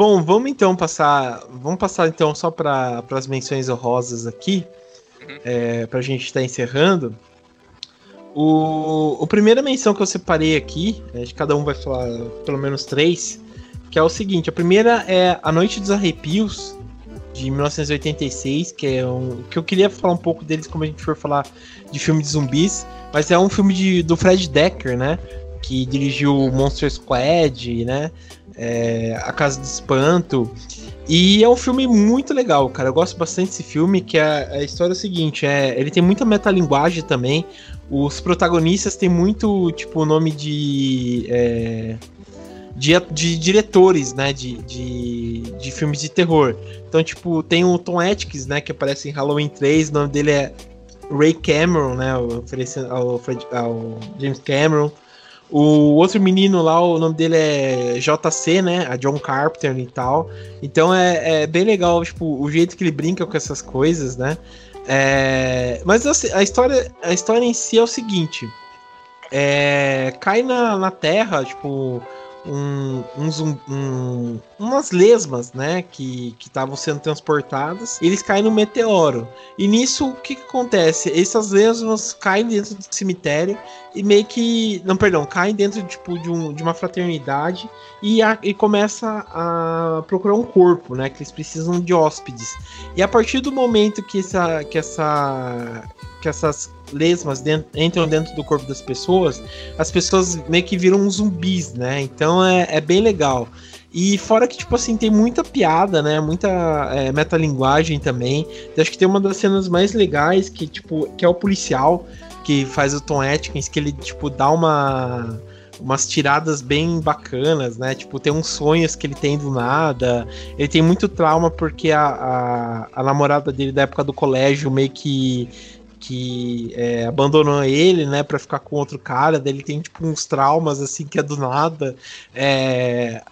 Bom, vamos então passar. Vamos passar então só para as menções honrosas aqui. Uhum. É, para a gente estar tá encerrando. O, o primeira menção que eu separei aqui, né, de cada um vai falar pelo menos três, que é o seguinte: a primeira é A Noite dos Arrepios, de 1986, que é um. que eu queria falar um pouco deles como a gente for falar de filme de zumbis, mas é um filme de, do Fred Decker, né? Que dirigiu Monster Squad, né? É, a Casa de Espanto. E é um filme muito legal, cara. Eu gosto bastante desse filme, que é a história é o seguinte, é, ele tem muita metalinguagem também. Os protagonistas têm muito, tipo, nome de. É, de, de, diretores, né, de, de, de, filmes de terror. Então, tipo, tem o Tom Atkins, né, que aparece em Halloween 3, o nome dele é Ray Cameron, né, oferecendo ao, ao James Cameron. O outro menino lá, o nome dele é JC, né? A John Carpenter e tal. Então é, é bem legal, tipo, o jeito que ele brinca com essas coisas, né? É, mas assim, a história, a história em si é o seguinte: é, cai na, na Terra, tipo, um, um, um, umas lesmas, né, que estavam sendo transportadas, eles caem no meteoro. E nisso, o que, que, acontece? Essas lesmas caem dentro do cemitério e meio que, não, perdão, caem dentro tipo de, um, de uma fraternidade e, a, e começa a procurar um corpo, né, que eles precisam de hóspedes. E a partir do momento que essa que essa que essas lesmas dentro, entram dentro do corpo das pessoas, as pessoas meio que viram zumbis, né? Então é, é bem legal. E fora que, tipo assim, tem muita piada, né? Muita é, metalinguagem também. Eu acho que tem uma das cenas mais legais que, tipo, que é o policial que faz o Tom Atkins, que ele, tipo, dá uma umas tiradas bem bacanas, né? Tipo, tem uns sonhos que ele tem do nada. Ele tem muito trauma porque a, a, a namorada dele da época do colégio meio que que é, abandonou ele, né, para ficar com outro cara, daí ele tem tipo uns traumas assim que é do nada. É,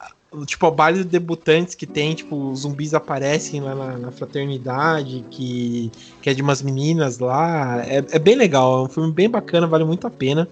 tipo, a baile de debutantes que tem, tipo, zumbis aparecem lá na, na, fraternidade, que, que é de umas meninas lá. É, é, bem legal, é um filme bem bacana, vale muito a pena.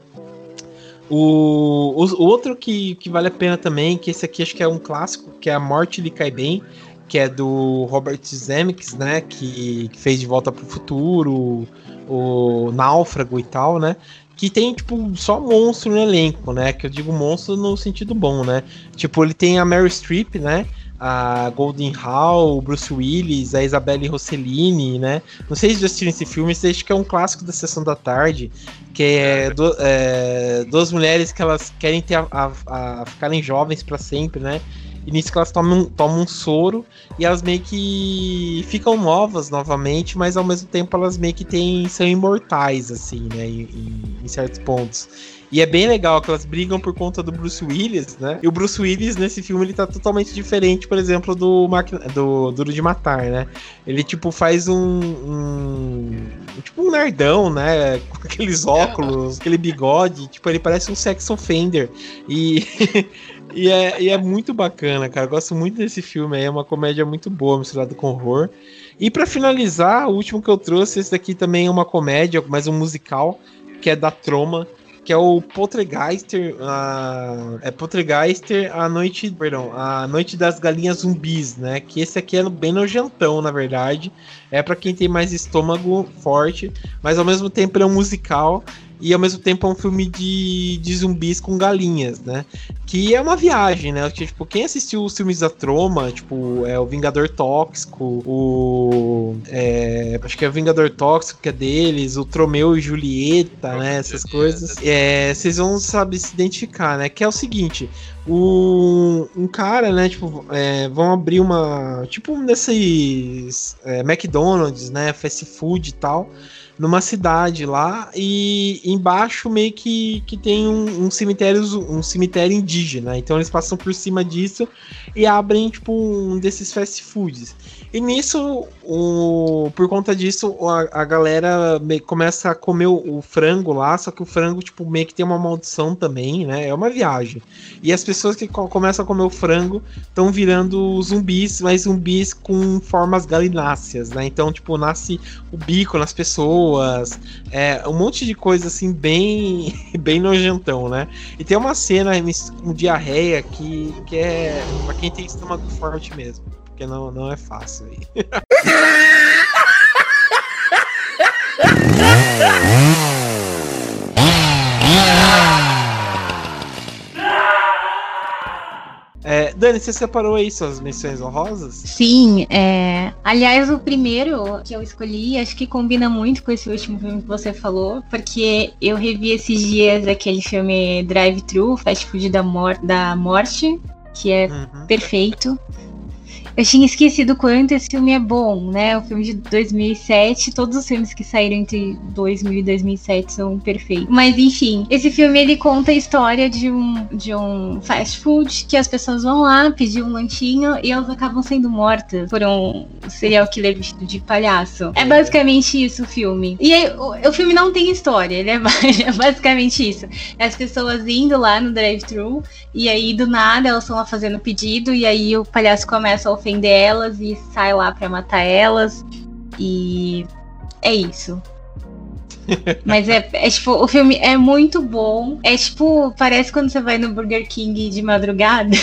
O, o, o, outro que, que vale a pena também, que esse aqui acho que é um clássico, que é A Morte Lhe Cai Bem, que é do Robert Zemeckis, né, que, que fez De Volta para o Futuro, o Náufrago e tal, né? Que tem, tipo, só monstro no elenco, né? Que eu digo monstro no sentido bom, né? Tipo, ele tem a Mary Streep, né? a Golden Hall, o Bruce Willis, a Isabelle Rossellini, né? Não sei se já assistiram esse filme, esse acho que é um clássico da Sessão da Tarde, que é, do, é duas mulheres que elas querem ter a, a, a ficarem jovens para sempre, né? E nisso que elas tomam, tomam um soro e elas meio que ficam novas novamente, mas ao mesmo tempo elas meio que têm, são imortais, assim, né? Em, em, em certos pontos. E é bem legal que elas brigam por conta do Bruce Willis, né? E o Bruce Willis nesse filme ele tá totalmente diferente, por exemplo, do, do Duro de Matar, né? Ele tipo faz um, um, tipo um nerdão, né? [LAUGHS] Com aqueles óculos, aquele bigode, tipo ele parece um sex offender. E [LAUGHS] E é, e é muito bacana, cara. Eu gosto muito desse filme aí. É uma comédia muito boa, misturada com horror. E para finalizar, o último que eu trouxe, esse daqui também é uma comédia, mas um musical, que é da Troma, que é o Poltergeister, a, é Poltergeister a noite, perdão, a noite das galinhas zumbis, né? Que esse aqui é bem nojentão, na verdade. É para quem tem mais estômago forte, mas ao mesmo tempo ele é um musical e ao mesmo tempo é um filme de, de zumbis com galinhas, né? Que é uma viagem, né? Que, tipo, quem assistiu os filmes da Troma, tipo, é o Vingador Tóxico, o. É, acho que é o Vingador Tóxico, que é deles, o Tromeu e Julieta, né? Essas coisas. É, vocês vão saber se identificar, né? Que é o seguinte: o, um cara, né? Tipo, é, vão abrir uma. Tipo um desses é, McDonald's, né? Fast food e tal numa cidade lá e embaixo meio que, que tem um, um cemitério um cemitério indígena. Então eles passam por cima disso e abrem, tipo, um desses fast foods. E nisso, o, por conta disso, a, a galera começa a comer o, o, frango lá, só que o frango, tipo, meio que tem uma maldição também, né? É uma viagem. E as pessoas que co começam a comer o frango estão virando zumbis, mas zumbis com formas galináceas, né? Então, tipo, nasce o bico nas pessoas, é um monte de coisa assim, bem, [LAUGHS] bem nojentão, né? E tem uma cena com diarreia que, que é pra quem tem estômago forte mesmo porque não, não é fácil aí. [LAUGHS] É, Dani, você separou aí suas menções honrosas? Sim, é... aliás, o primeiro que eu escolhi, acho que combina muito com esse último filme que você falou, porque eu revi esses dias aquele filme Drive Thru, Fast Food da, mor da Morte, que é uhum. perfeito. Eu tinha esquecido quanto esse filme é bom, né? O filme de 2007, todos os filmes que saíram entre 2000 e 2007 são perfeitos. Mas enfim, esse filme ele conta a história de um, de um fast food que as pessoas vão lá pedir um lanchinho e elas acabam sendo mortas por um serial killer vestido de palhaço. É basicamente isso o filme. E aí, o, o, filme não tem história, ele é, [LAUGHS] é basicamente isso. É as pessoas indo lá no drive-thru e aí do nada elas estão lá fazendo pedido e aí o palhaço começa a ofender elas e sai lá para matar elas. E é isso. [LAUGHS] Mas é, é, tipo, o filme é muito bom. É tipo, parece quando você vai no Burger King de madrugada. [LAUGHS]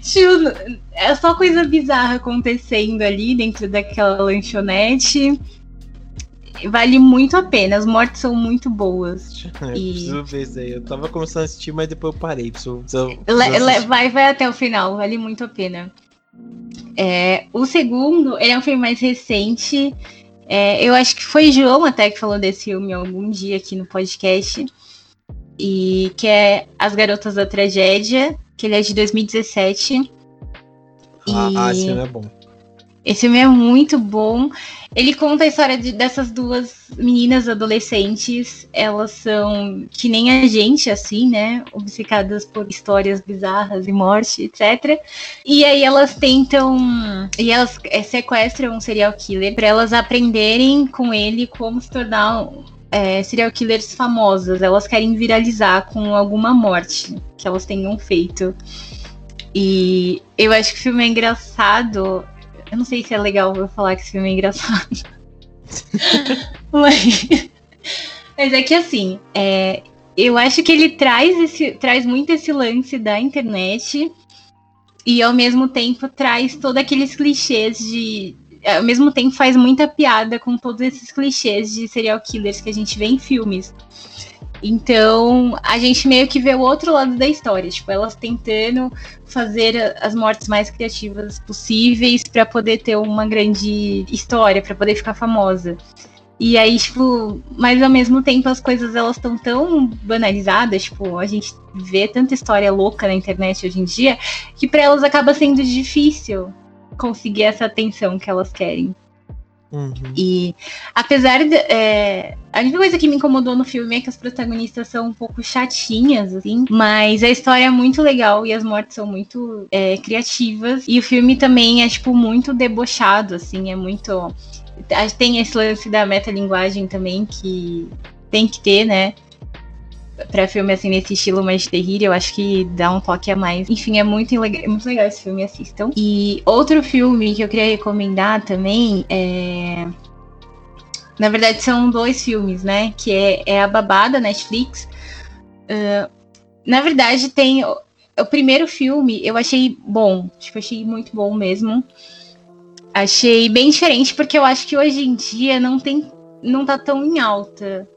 tipo, é só coisa bizarra acontecendo ali dentro daquela lanchonete vale muito a pena. As mortes são muito boas. [LAUGHS] É, e... Preciso ver isso aí. Eu tava começando a assistir, mas depois eu parei. Preciso, preciso, vai, vai até o final, vale muito a pena. É, o segundo, ele é um filme mais recente. É, eu acho que foi João até que falou desse filme algum dia aqui no podcast. E que é As Garotas da Tragédia, que ele é de 2017. Ah, e... ah esse filme é bom. Esse filme é muito bom. Ele conta a história de, dessas duas meninas adolescentes. Elas são que nem a gente, assim, né? Obcecadas por histórias bizarras e morte, etc. E aí elas tentam. E elas é, sequestram um serial killer para elas aprenderem com ele como se tornar é, serial killers famosas. Elas querem viralizar com alguma morte que elas tenham feito. E eu acho que o filme é engraçado eu não sei se é legal eu falar que esse filme é engraçado. [LAUGHS] mas, mas é que assim, é, eu acho que ele traz, esse, traz muito esse lance da internet e ao mesmo tempo traz todos aqueles clichês de. Ao mesmo tempo faz muita piada com todos esses clichês de serial killers que a gente vê em filmes. Então, a gente meio que vê o outro lado da história, tipo, elas tentando fazer as mortes mais criativas possíveis para poder ter uma grande história, para poder ficar famosa. E aí, tipo, mas ao mesmo tempo as coisas elas estão tão banalizadas, tipo, a gente vê tanta história louca na internet hoje em dia, que para elas acaba sendo difícil conseguir essa atenção que elas querem. Uhum. E apesar de. É, a única coisa que me incomodou no filme é que as protagonistas são um pouco chatinhas, assim. Mas a história é muito legal e as mortes são muito é, criativas. E o filme também é, tipo, muito debochado, assim. É muito. Tem esse lance da metalinguagem também que tem que ter, né? Para filme assim nesse estilo mais terrível, eu acho que dá um toque a mais. Enfim, é muito, é muito legal esse filme, assistam. E outro filme que eu queria recomendar também é. Na verdade, são dois filmes, né? Que é, é A Babada, Netflix. Uh, na verdade, tem. O, o primeiro filme eu achei bom. Tipo, achei muito bom mesmo. Achei bem diferente, porque eu acho que hoje em dia não tem. não tá tão em alta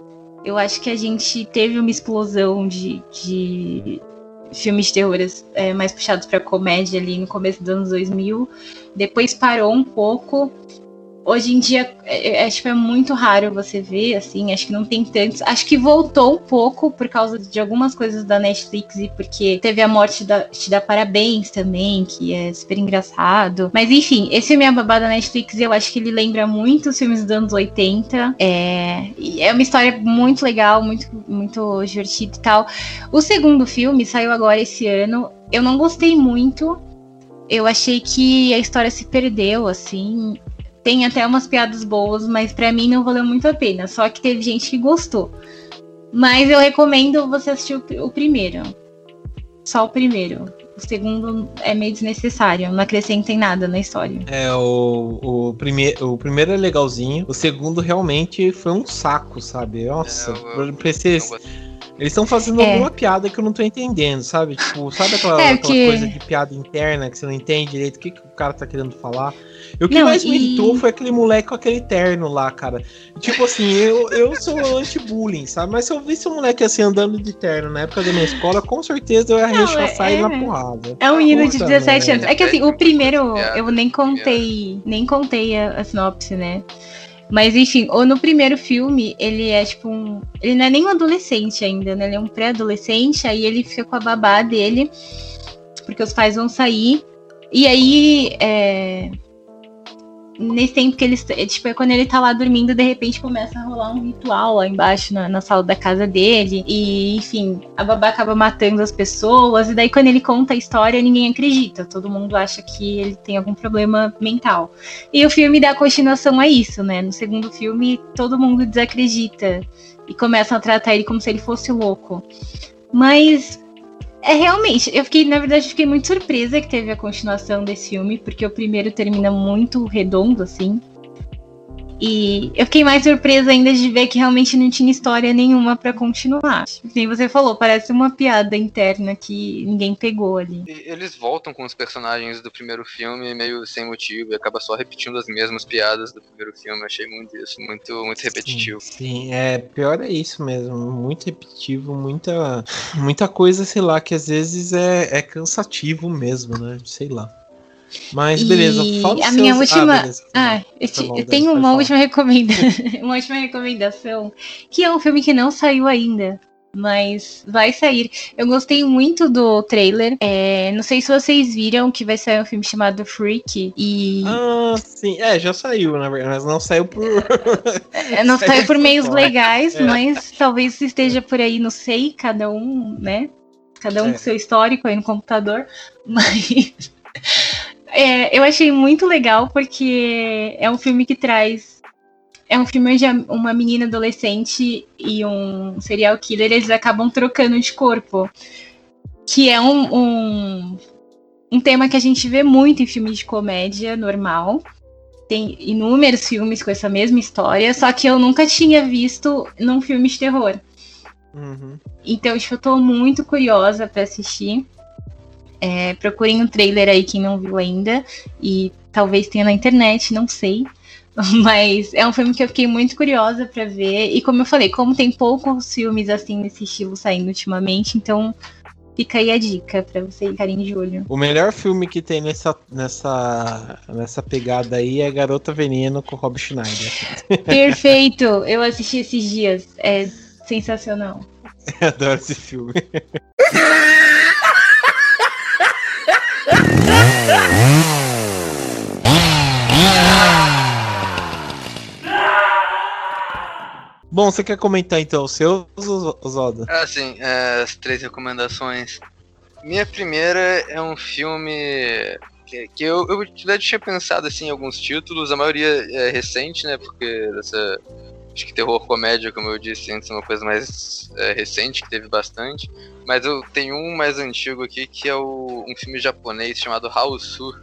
eu acho que a gente teve uma explosão de, de filmes de terror é, mais puxados para comédia ali no começo dos anos 2000. Depois parou um pouco. Hoje em dia, é, é, que é muito raro você ver, assim, acho que não tem tantos. Acho que voltou um pouco por causa de algumas coisas da Netflix e porque teve a morte da Te Dá Parabéns também, que é super engraçado. Mas enfim, esse filme é babado da Netflix eu acho que ele lembra muito os filmes dos anos 80. É, é uma história muito legal, muito, muito divertida e tal. O segundo filme saiu agora esse ano. Eu não gostei muito. Eu achei que a história se perdeu, assim. Tem até umas piadas boas, mas para mim não valeu muito a pena. Só que teve gente que gostou. Mas eu recomendo você assistir o, o primeiro. Só o primeiro. O segundo é meio desnecessário, não acrescentem nada na história. É, o, o, prime o primeiro é legalzinho, o segundo realmente foi um saco, sabe? Nossa, é, eu, eu. Eles estão fazendo é. alguma piada que eu não tô entendendo, sabe? Tipo, sabe aquela, é, aquela que... coisa de piada interna que você não entende direito o que, que o cara tá querendo falar? E o que não, mais me irritou foi aquele moleque com aquele terno lá, cara. Tipo assim, eu, eu sou anti-bullying, sabe? Mas se eu visse um moleque assim andando de terno na época da minha escola, com certeza eu ia rechaçar é, ele na porrada. É um menino de 17 anos. É que assim, o primeiro eu nem contei, nem contei a, a sinopse, né? Mas enfim, ou no primeiro filme, ele é tipo um. Ele não é nem um adolescente ainda, né? Ele é um pré-adolescente, aí ele fica com a babá dele, porque os pais vão sair. E aí, é, nesse tempo que ele. Tipo, é quando ele tá lá dormindo, de repente começa a rolar um ritual lá embaixo na, na, sala da casa dele. E, enfim, a babá acaba matando as pessoas. E daí, quando ele conta a história, ninguém acredita. Todo mundo acha que ele tem algum problema mental. E o filme dá continuação a isso, né? No segundo filme, todo mundo desacredita. E começam a tratar ele como se ele fosse louco. Mas é realmente, eu fiquei, na verdade, fiquei muito surpresa que teve a continuação desse filme, porque o primeiro termina muito redondo, assim. E eu fiquei mais surpresa ainda de ver que realmente não tinha história nenhuma para continuar. Nem você falou, parece uma piada interna que ninguém pegou ali. Eles voltam com os personagens do primeiro filme meio sem motivo e acaba só repetindo as mesmas piadas do primeiro filme. achei muito isso, muito, muito repetitivo. Sim, sim, é pior é isso mesmo, muito repetitivo, muita, muita coisa, sei lá, que às vezes é, é cansativo mesmo, né? Sei lá. Mas beleza, fala A minha seus... última. Ah, ah eu, te... eu tenho uma última recomendação. [LAUGHS] [LAUGHS] uma última recomendação. Que é um filme que não saiu ainda. Mas vai sair. Eu gostei muito do trailer. É, não sei se vocês viram que vai sair um filme chamado Freak. E. Ah, sim. É, já saiu, na verdade, mas não saiu por. É, [LAUGHS] não saiu por meios legais, é. mas talvez esteja por aí, não sei, cada um, né? Cada um é. com seu histórico aí no computador. Mas. É, eu achei muito legal porque é um filme que traz. É um filme onde uma menina adolescente e um serial killer eles acabam trocando de corpo. Que é um, um, um tema que a gente vê muito em filmes de comédia normal. Tem inúmeros filmes com essa mesma história, só que eu nunca tinha visto num filme de terror. Uhum. Então, tipo, eu tô muito curiosa para assistir. É, procurem o um trailer aí, quem não viu ainda. E talvez tenha na internet, não sei. [LAUGHS] Mas é um filme que eu fiquei muito curiosa para ver. E como eu falei, como tem poucos filmes assim nesse estilo saindo ultimamente, então fica aí a dica para vocês ficarem de olho. O melhor filme que tem nessa, nessa, nessa pegada aí é Garota Veneno com Rob Schneider. [LAUGHS] Perfeito! Eu assisti esses dias. É sensacional. Eu adoro esse filme. [LAUGHS] Bom, você quer comentar então os seus, Zoda? Ah, sim, é, as três recomendações. Minha primeira é um filme que, que eu, eu já tinha pensado assim, em alguns títulos, a maioria é recente, né? Porque dessa. Acho que terror comédia, como eu disse antes, é uma coisa mais é, recente, que teve bastante. Mas eu tenho um mais antigo aqui, que é o, um filme japonês chamado Haosu,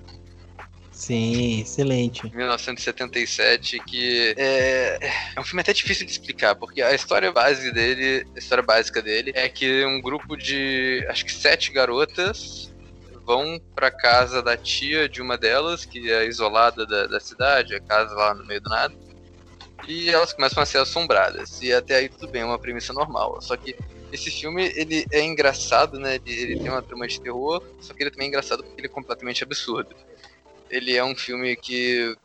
Sim, excelente. 1977, que é, é um filme até difícil de explicar, porque a história base dele, a história básica dele, é que um grupo de, acho que sete garotas vão para casa da tia de uma delas, que é isolada da, da cidade, a casa lá no meio do nada. E elas começam a ser assombradas. E até aí tudo bem, é uma premissa normal. Só que esse filme, ele é engraçado, né? Ele, ele tem uma trama de terror, só que ele também é engraçado porque ele é completamente absurdo ele é um filme que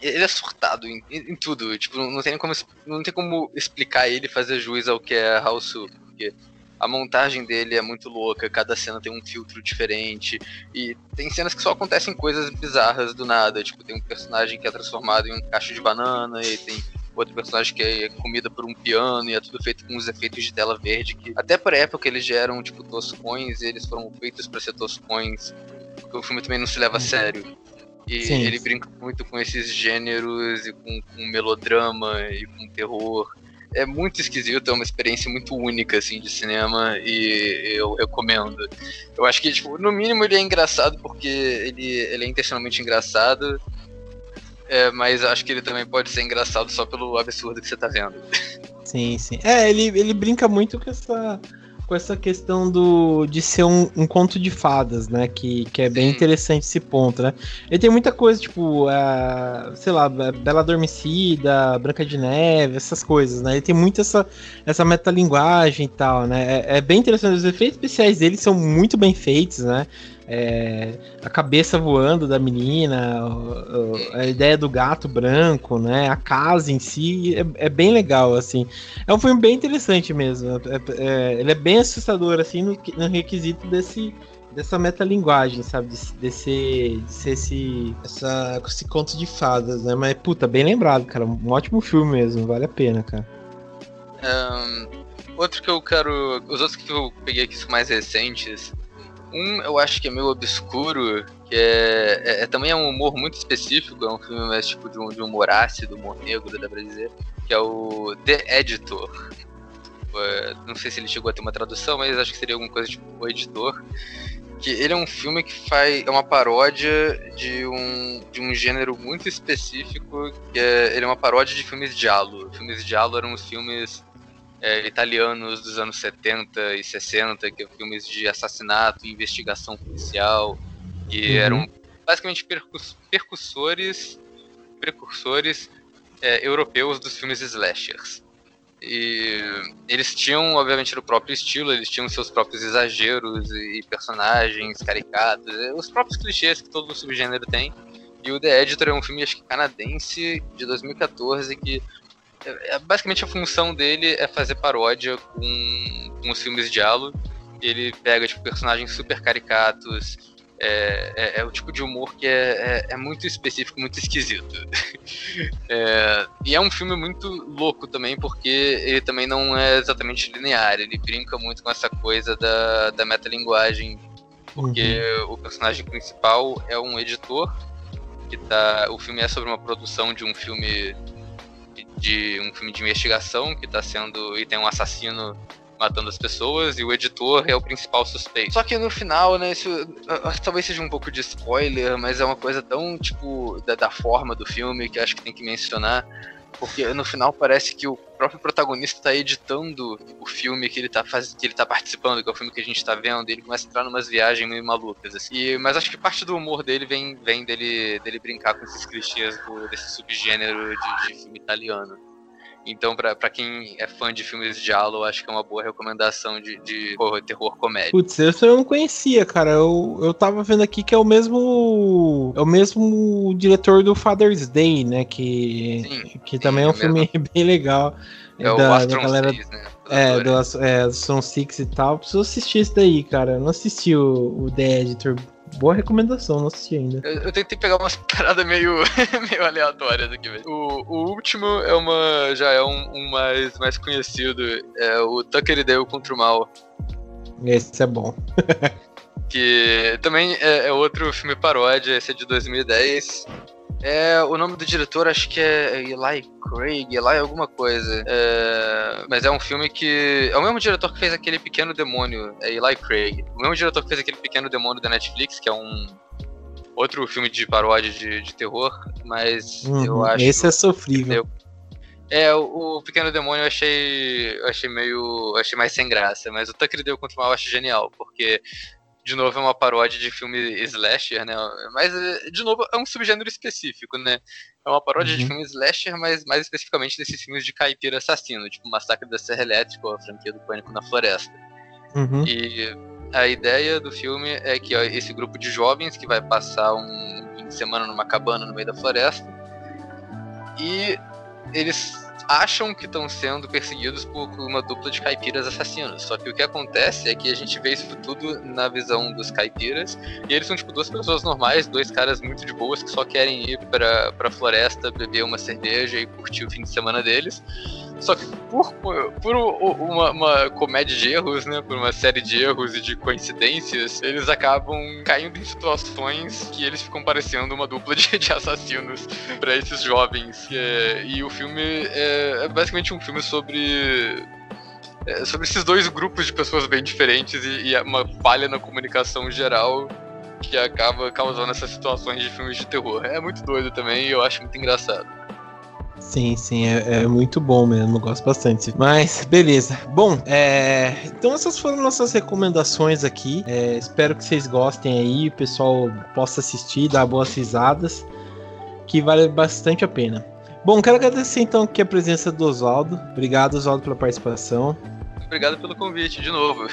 ele é surtado em, em, tudo. Tipo, não tem como não tem como explicar ele fazer juiz ao que é House porque a montagem dele é muito louca, cada cena tem um filtro diferente e tem cenas que só acontecem coisas bizarras do nada, tipo, tem um personagem que é transformado em um cacho de banana e tem outro personagem que é comida por um piano e é tudo feito com os efeitos de tela verde que até por época eles já eram tipo toscões, eles foram feitos para ser toscões, porque o filme também não se leva a sério. E Sim. ele brinca muito com esses gêneros e com, com melodrama e com terror. É muito esquisito, é uma experiência muito única assim de cinema e eu recomendo. Eu acho que tipo, no mínimo ele é engraçado porque ele, ele é intencionalmente engraçado. É, mas acho que ele também pode ser engraçado só pelo absurdo que você tá vendo. Sim, sim. É, ele, ele brinca muito com essa com essa questão do de ser um, um conto de fadas, né? Que, que é bem interessante esse ponto, né? Ele tem muita coisa, tipo, uh, sei lá, Bela Adormecida, Branca de Neve, essas coisas, né? Ele tem muito essa, essa metalinguagem e tal, né? É, é bem interessante. Os efeitos especiais dele são muito bem feitos, né? É, a cabeça voando da menina, a ideia do gato branco, né? A casa em si é, é bem legal, assim. É um filme bem interessante mesmo. É, é, ele é bem assustador, assim, no, no requisito desse dessa metalinguagem, sabe? De, de, ser, de ser esse, essa, esse conto de fadas, né? Mas, puta, bem lembrado, cara. Um ótimo filme mesmo, vale a pena, cara. Um, outro que eu quero. Os outros que eu peguei aqui são mais recentes. Um eu acho que é meio obscuro, que é, é, é, também é um humor muito específico, é um filme mais tipo de, um, de humor ácido, humor negro, da brasileira, que é o The Editor. É, não sei se ele chegou a ter uma tradução, mas acho que seria alguma coisa tipo O Editor. Que ele é um filme que faz. é uma paródia de um, de um gênero muito específico, que é, ele é uma paródia de filmes de Allo. Filmes de Allo eram os filmes é, italianos dos anos 70 e 60, que eram filmes de assassinato investigação policial, que uhum. eram basicamente percus percussores, precursores é, europeus dos filmes slashers. E eles tinham, obviamente, o próprio estilo, eles tinham seus próprios exageros e personagens caricatos, é, os próprios clichês que todo subgênero tem. E o The Editor é um filme, acho que canadense, de 2014, que é, é, basicamente a função dele é fazer paródia com, com os filmes de Halo. Ele pega tipo, personagens super caricatos. É, é, é o tipo de humor que é, é, é muito específico, muito esquisito. [LAUGHS] e é um filme muito louco também, porque ele também não é exatamente linear. Ele brinca muito com essa coisa da, da metalinguagem. Porque uhum. o personagem principal é um editor. Que tá, o filme é sobre uma produção de um filme de um filme de investigação que tá sendo. e tem um assassino matando as pessoas e o editor é o principal suspeito. Só que no final, né, isso talvez seja um pouco de spoiler, mas é uma coisa tão, tipo, da, da forma do filme que acho que tem que mencionar. Porque no final parece que o próprio protagonista está editando o filme que ele está faz... que ele tá participando, que é o filme que a gente está vendo, e ele começa a entrar numas viagens meio malucas, assim. E, mas acho que parte do humor dele vem, vem dele, dele brincar com esses clichês do, desse subgênero de, de filme italiano. Então, pra, pra quem é fã de filmes de Halo, acho que é uma boa recomendação de, de horror, terror comédia. Putz, esse eu não conhecia, cara. Eu, eu tava vendo aqui que é o mesmo. É o mesmo diretor do Father's Day, né? Que, sim, que sim, também é um é filme mesmo. [LAUGHS] bem legal. É da, o Astron da galera, 6, né? É, do, é, do Son Six e tal. Preciso assistir isso daí, cara. Eu não assisti o, o The Editor Boa recomendação, não assisti ainda. Eu, eu tentei pegar umas [LAUGHS] paradas meio, [LAUGHS] meio aleatórias aqui, velho. O, o último é uma. já é um, um, mais, mais conhecido. É o Tucker e Dale contra o Mal. Esse é bom. [LAUGHS] que também é, é outro filme paródia, esse é de 2010. É, o nome do diretor acho que é Eli Craig, Eli alguma coisa. É, mas é um filme que. É o mesmo diretor que fez aquele Pequeno Demônio, é Eli Craig. O mesmo diretor que fez aquele Pequeno Demônio da Netflix, que é um. Outro filme de paródia de, de terror, mas uhum, eu acho. Esse é sofrível. É, o, o, Pequeno Demônio eu achei, eu achei meio. Eu achei mais sem graça, mas o Tucker Deu contra o Mal eu acho genial, porque de novo é uma paródia de filme slasher, né? Mas, de novo, é um subgênero específico, né? É uma paródia uhum. de filme slasher, mas mais especificamente desses filmes de caipira assassino, tipo Massacre da Serra Elétrica ou a franquia do Pânico na Floresta. Uhum. E a ideia do filme é que ó, esse grupo de jovens que vai passar um fim de semana numa cabana no meio da floresta e eles acham que estão sendo perseguidos por uma dupla de caipiras assassinos. Só que o que acontece é que a gente vê isso tudo na visão dos caipiras. E eles são tipo duas pessoas normais, dois caras muito de boas que só querem ir pra, pra floresta, beber uma cerveja e curtir o fim de semana deles. Só que por, por uma, uma, comédia de erros, né? Por uma série de erros e de coincidências, eles acabam caindo em situações que eles ficam parecendo uma dupla de, de assassinos para esses jovens. É, e o filme é, é, basicamente um filme sobre. É, sobre esses dois grupos de pessoas bem diferentes e, e uma falha na comunicação geral que acaba causando essas situações de filmes de terror. É muito doido também e eu acho muito engraçado. Sim, sim, é, é, muito bom mesmo, gosto bastante. Mas, beleza. Bom, é, então essas foram nossas recomendações aqui. É, espero que vocês gostem aí, o pessoal possa assistir, dar boas risadas, que vale bastante a pena. Bom, quero agradecer então aqui a presença do Oswaldo. Obrigado, Oswaldo, pela participação. Obrigado pelo convite de novo.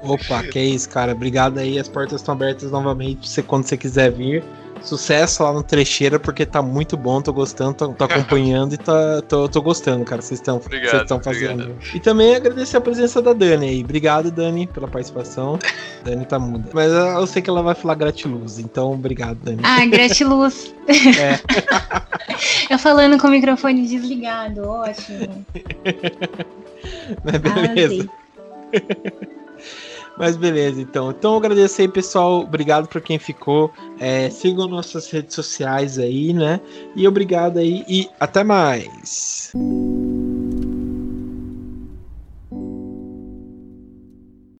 Opa, que é isso, cara. Obrigado aí, as portas estão abertas novamente você, quando você quiser vir. Sucesso lá no Trecheira, porque tá muito bom, tô gostando, tô, tô acompanhando e tá, tô, tô gostando, cara, vocês estão fazendo. Obrigado. E também agradecer a presença da Dani aí. Obrigado, Dani, pela participação. [LAUGHS] Dani tá muda. Mas eu sei que ela vai falar gratiluz, então obrigado, Dani. Ah, gratiluz. [LAUGHS] É. [LAUGHS] eu falando com o microfone desligado, ótimo. Mas beleza. Ah, mas beleza, então. Então agradecer aí, pessoal. Obrigado por quem ficou. É, sigam nossas redes sociais aí, né? E obrigado aí e até mais.